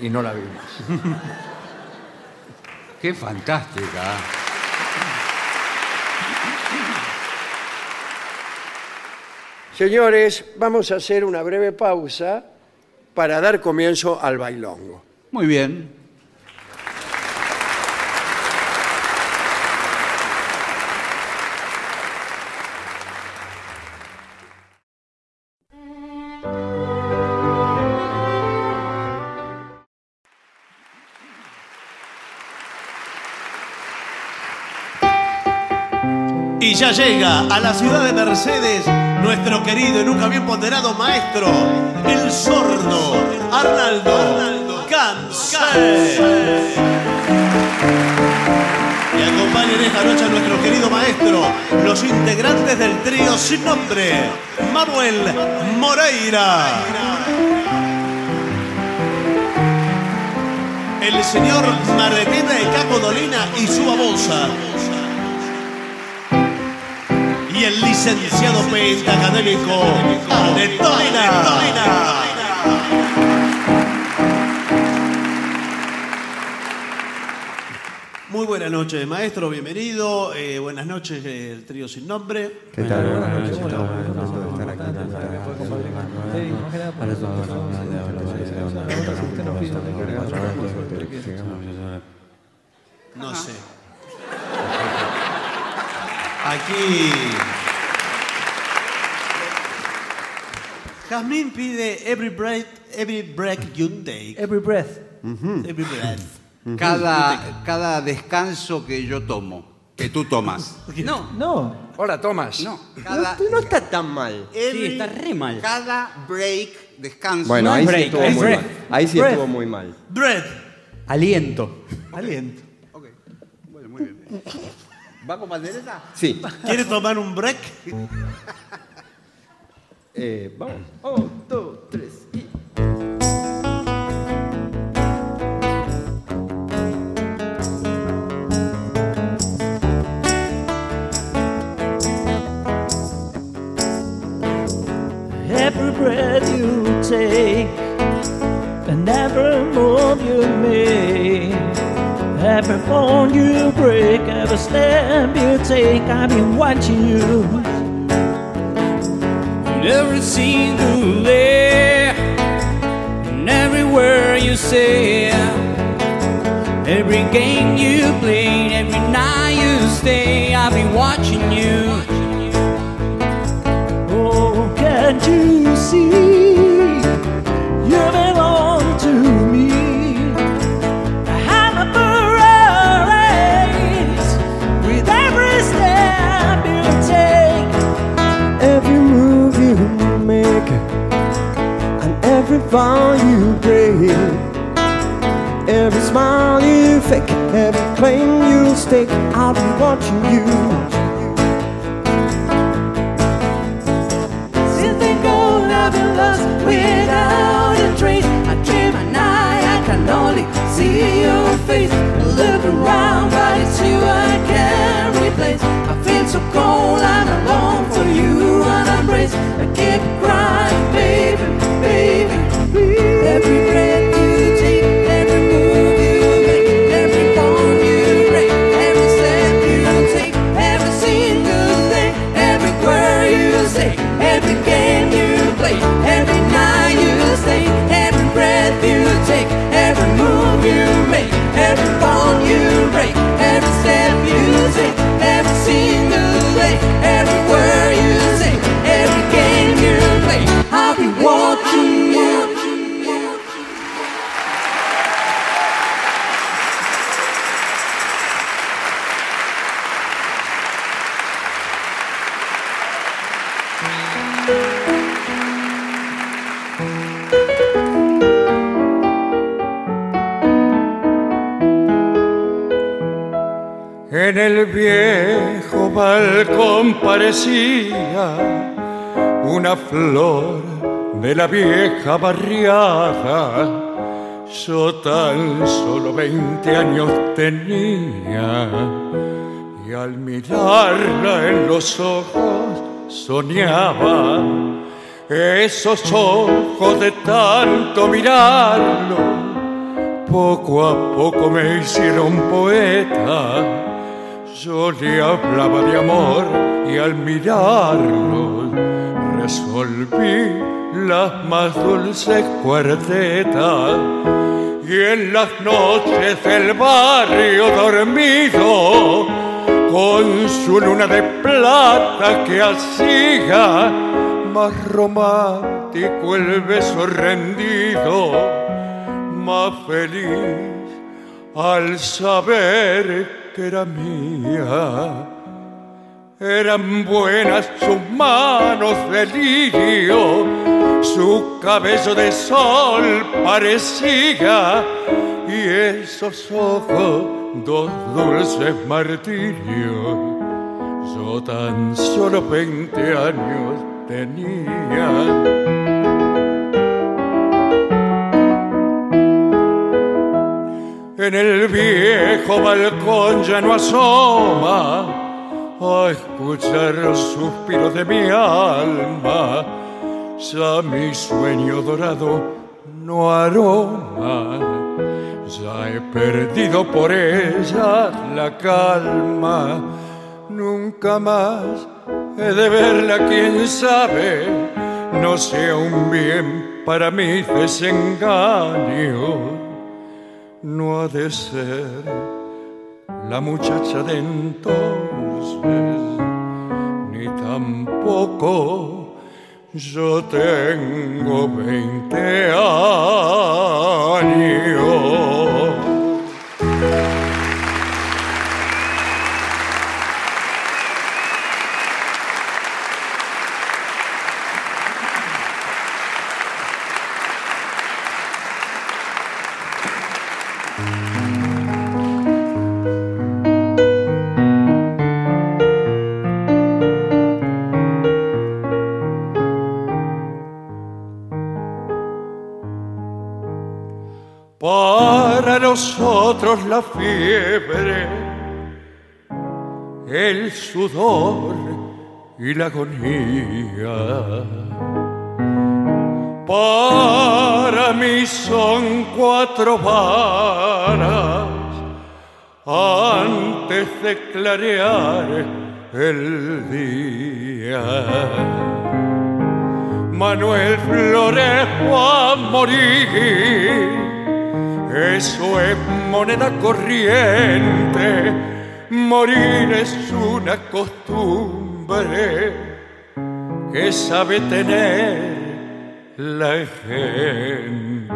y no la vimos. Qué fantástica. Señores, vamos a hacer una breve pausa para dar comienzo al bailongo. Muy bien. Ya llega a la ciudad de Mercedes nuestro querido y nunca bien ponderado maestro, el sordo Arnaldo Cancel. Y acompañen esta noche a nuestro querido maestro, los integrantes del trío sin nombre, Manuel Moreira. El señor Marretina de Caco Dolina y su babosa y el licenciado pentacadémico de Dolina. Muy buenas noches, maestro, bienvenido. Eh, buenas noches, eh, el trío sin nombre. ¿Qué tal? Buenas noches. No sé. Aquí. Jazmín pide every breath, every breath you take. Every breath. Every breath. Cada, cada descanso que yo tomo. que tú tomas. No, No, Hola, Tomás. No, no, cada, no está tan mal. sí, está re mal. cada break, descanso. Bueno, No ahí sí break, estuvo es muy breath. mal. Ahí sí Breath. estuvo muy mal. Bread. Aliento. Aliento. Ok, bueno, muy bien. ¿Va con pandereta? Sí. ¿Quiere tomar un break? Eh, vamos. Un, dos, tres y. Every breath you take, and every move you make, every bone you break, every step you take, I've been watching you. And every single day, and everywhere you say, every game you play, every night you stay, I've been watching you. Oh, can't you see? Vow you break. Every smile you fake, every claim you stake, I'll be watching you. Since they go never lost without a trace. I dream at night, I can only see your face. Look parecía una flor de la vieja barriada. Yo tan solo 20 años tenía y al mirarla en los ojos soñaba esos ojos de tanto mirarlo poco a poco me hicieron poeta. Yo le hablaba de amor y al mirarlo resolví las más dulces cuartetas. Y en las noches del barrio dormido, con su luna de plata que hacía más romántico el beso rendido más feliz al saber era mía. Eran buenas sus manos de lirio, su cabello de sol parecía y esos ojos dos dulces martirios. Yo tan solo 20 años tenía. En el viejo balcón ya no asoma a escuchar los suspiros de mi alma. Ya mi sueño dorado no aroma. Ya he perdido por ella la calma. Nunca más he de verla, quién sabe. No sea un bien para mi desengaño no ha de ser la muchacha de entonces, ni tampoco yo tengo 20 años. La fiebre, el sudor y la agonía. Para mí son cuatro varas antes de clarear el día. Manuel Flores a morir, eso es moneda corriente, morir es una costumbre que sabe tener la gente.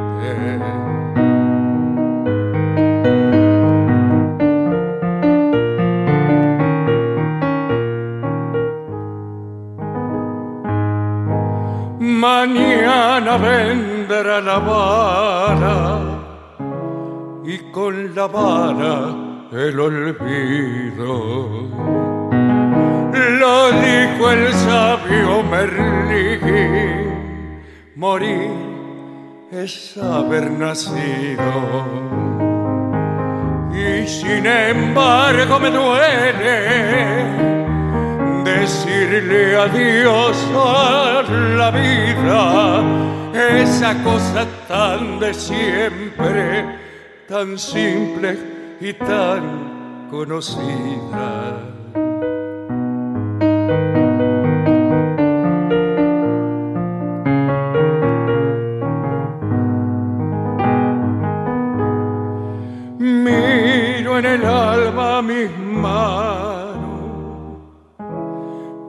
Mañana vendrá la vara y con la vara el olvido. Lo dijo el sabio Merlín, morir es haber nacido. Y sin embargo me duele decirle adiós a la vida, esa cosa tan de siempre, tan simple y tan conocida. Miro en el alma mis manos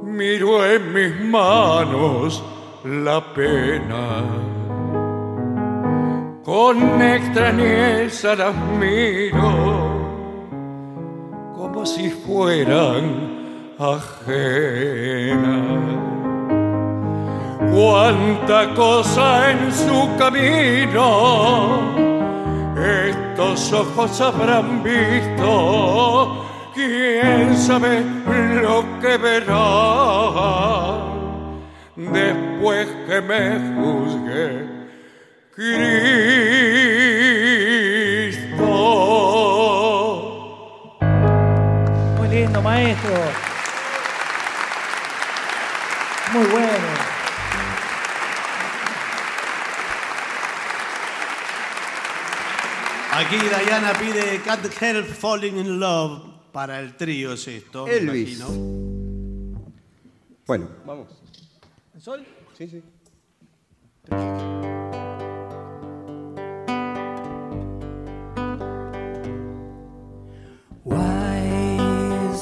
miro en mis manos la pena. Con extrañeza las miro como si fueran ajenas. Cuánta cosa en su camino estos ojos habrán visto quién sabe lo que verá después que me juzgue Cristo. Muy lindo, maestro. Muy bueno. Aquí Diana pide Can't Help Falling in Love para el trío es esto, me Elvis. imagino. Bueno, vamos. ¿El sol? Sí, sí.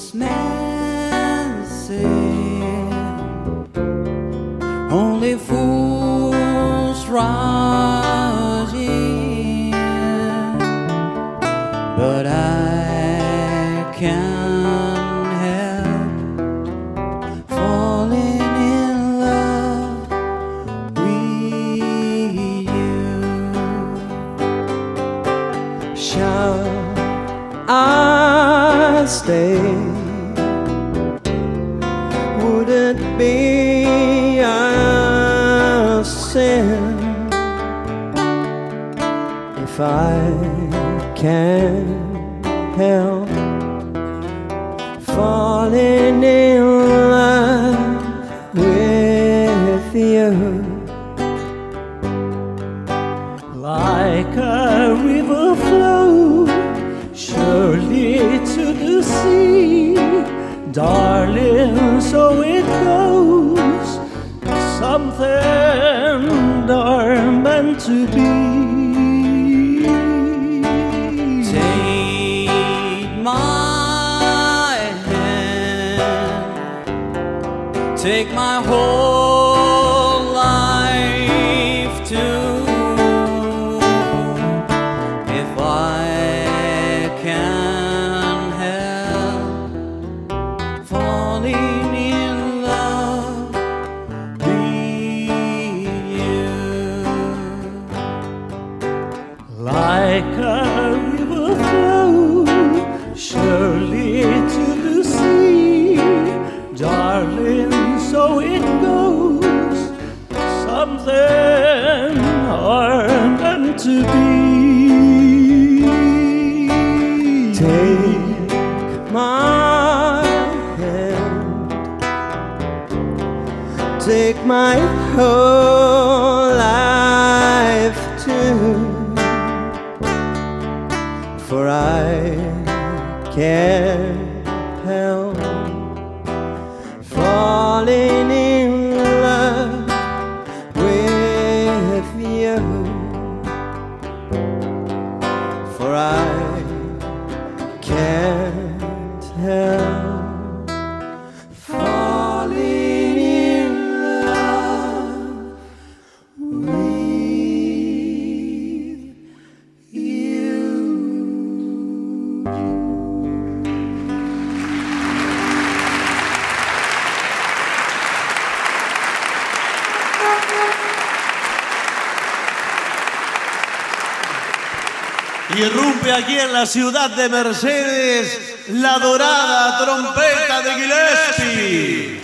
Christmas Only fools ride. I can't help falling in love with you? Like a river flow surely to the sea, darling. So it goes. Something are meant to be. Take my whole de Mercedes la dorada trompeta de Gillespie.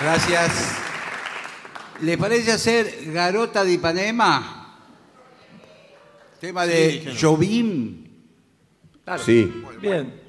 Gracias. ¿Le parece hacer Garota de Ipanema? Tema de Jobim. Sí. Bien.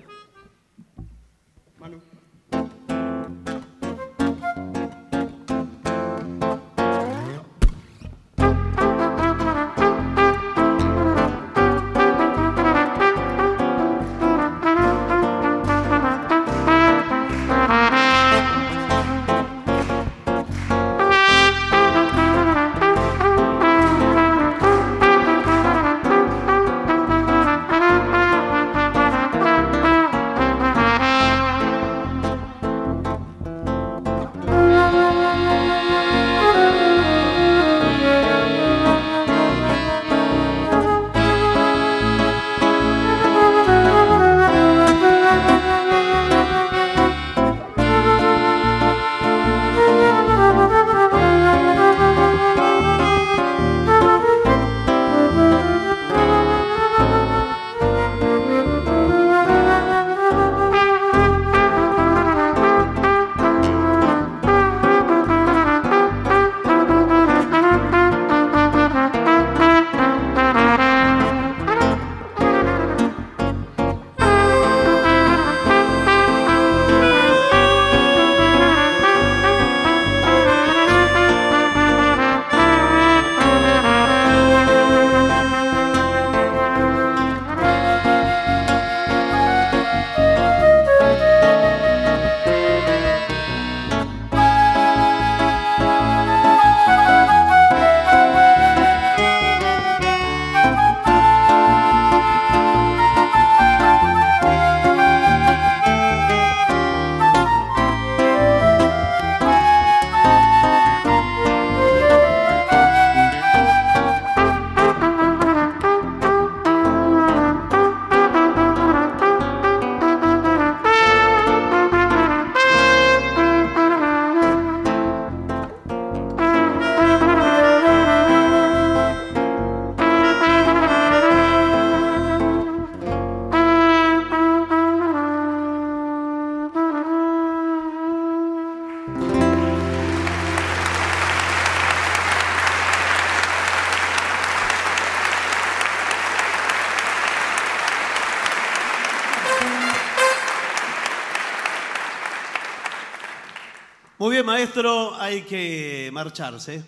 Maestro, hay que marcharse.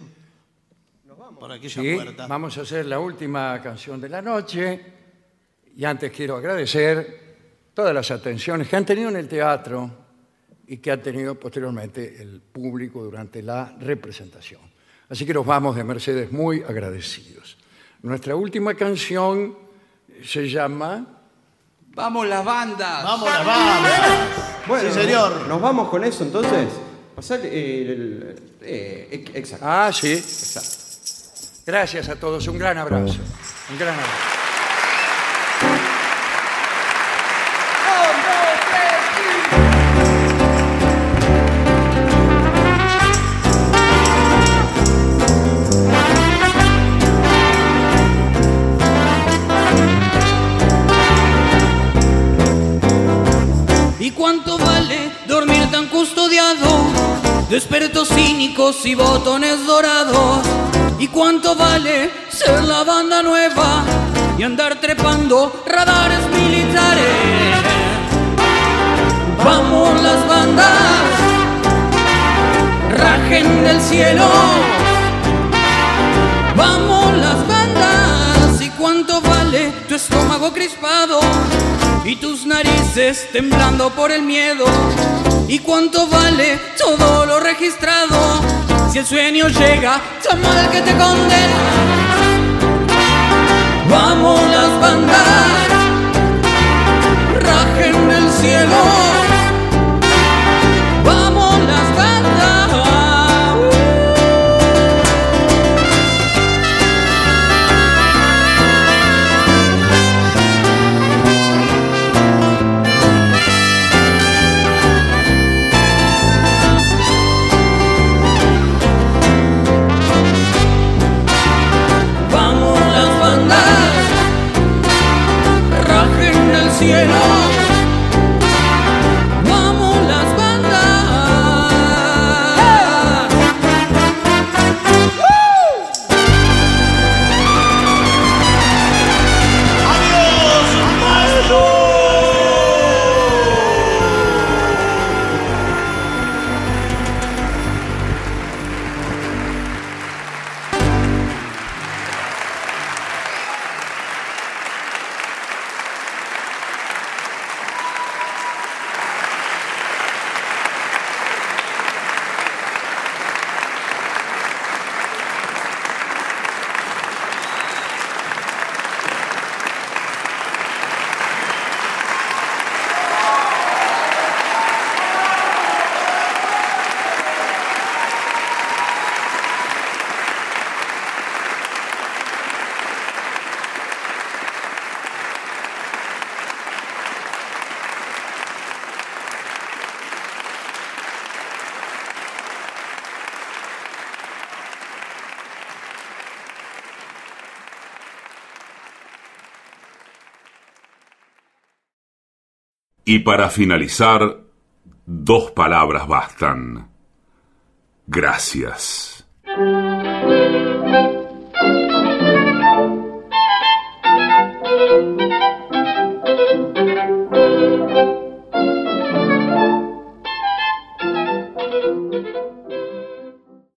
Por aquella Sí, puerta. vamos a hacer la última canción de la noche. Y antes quiero agradecer todas las atenciones que han tenido en el teatro y que ha tenido posteriormente el público durante la representación. Así que nos vamos de Mercedes muy agradecidos. Nuestra última canción se llama Vamos las bandas. Vamos, la vamos. Bueno, Sí, señor. Nos vamos con eso entonces. Pasar el, el- eh, ex- exacto. Ah, sí. exacto. Gracias a todos. Un gran abrazo. Un gran abrazo. Tan custodiado? De expertos cínicos y botones dorados. ¿Y cuánto vale ser la banda nueva y andar trepando radares militares? Vamos las bandas, rajen del cielo. Tu estómago crispado y tus narices temblando por el miedo? ¿Y cuánto vale todo lo registrado? Si el sueño llega, llama al que te condena. Vamos las bandas, rajen del cielo. Cielo. Y para finalizar, dos palabras bastan. Gracias.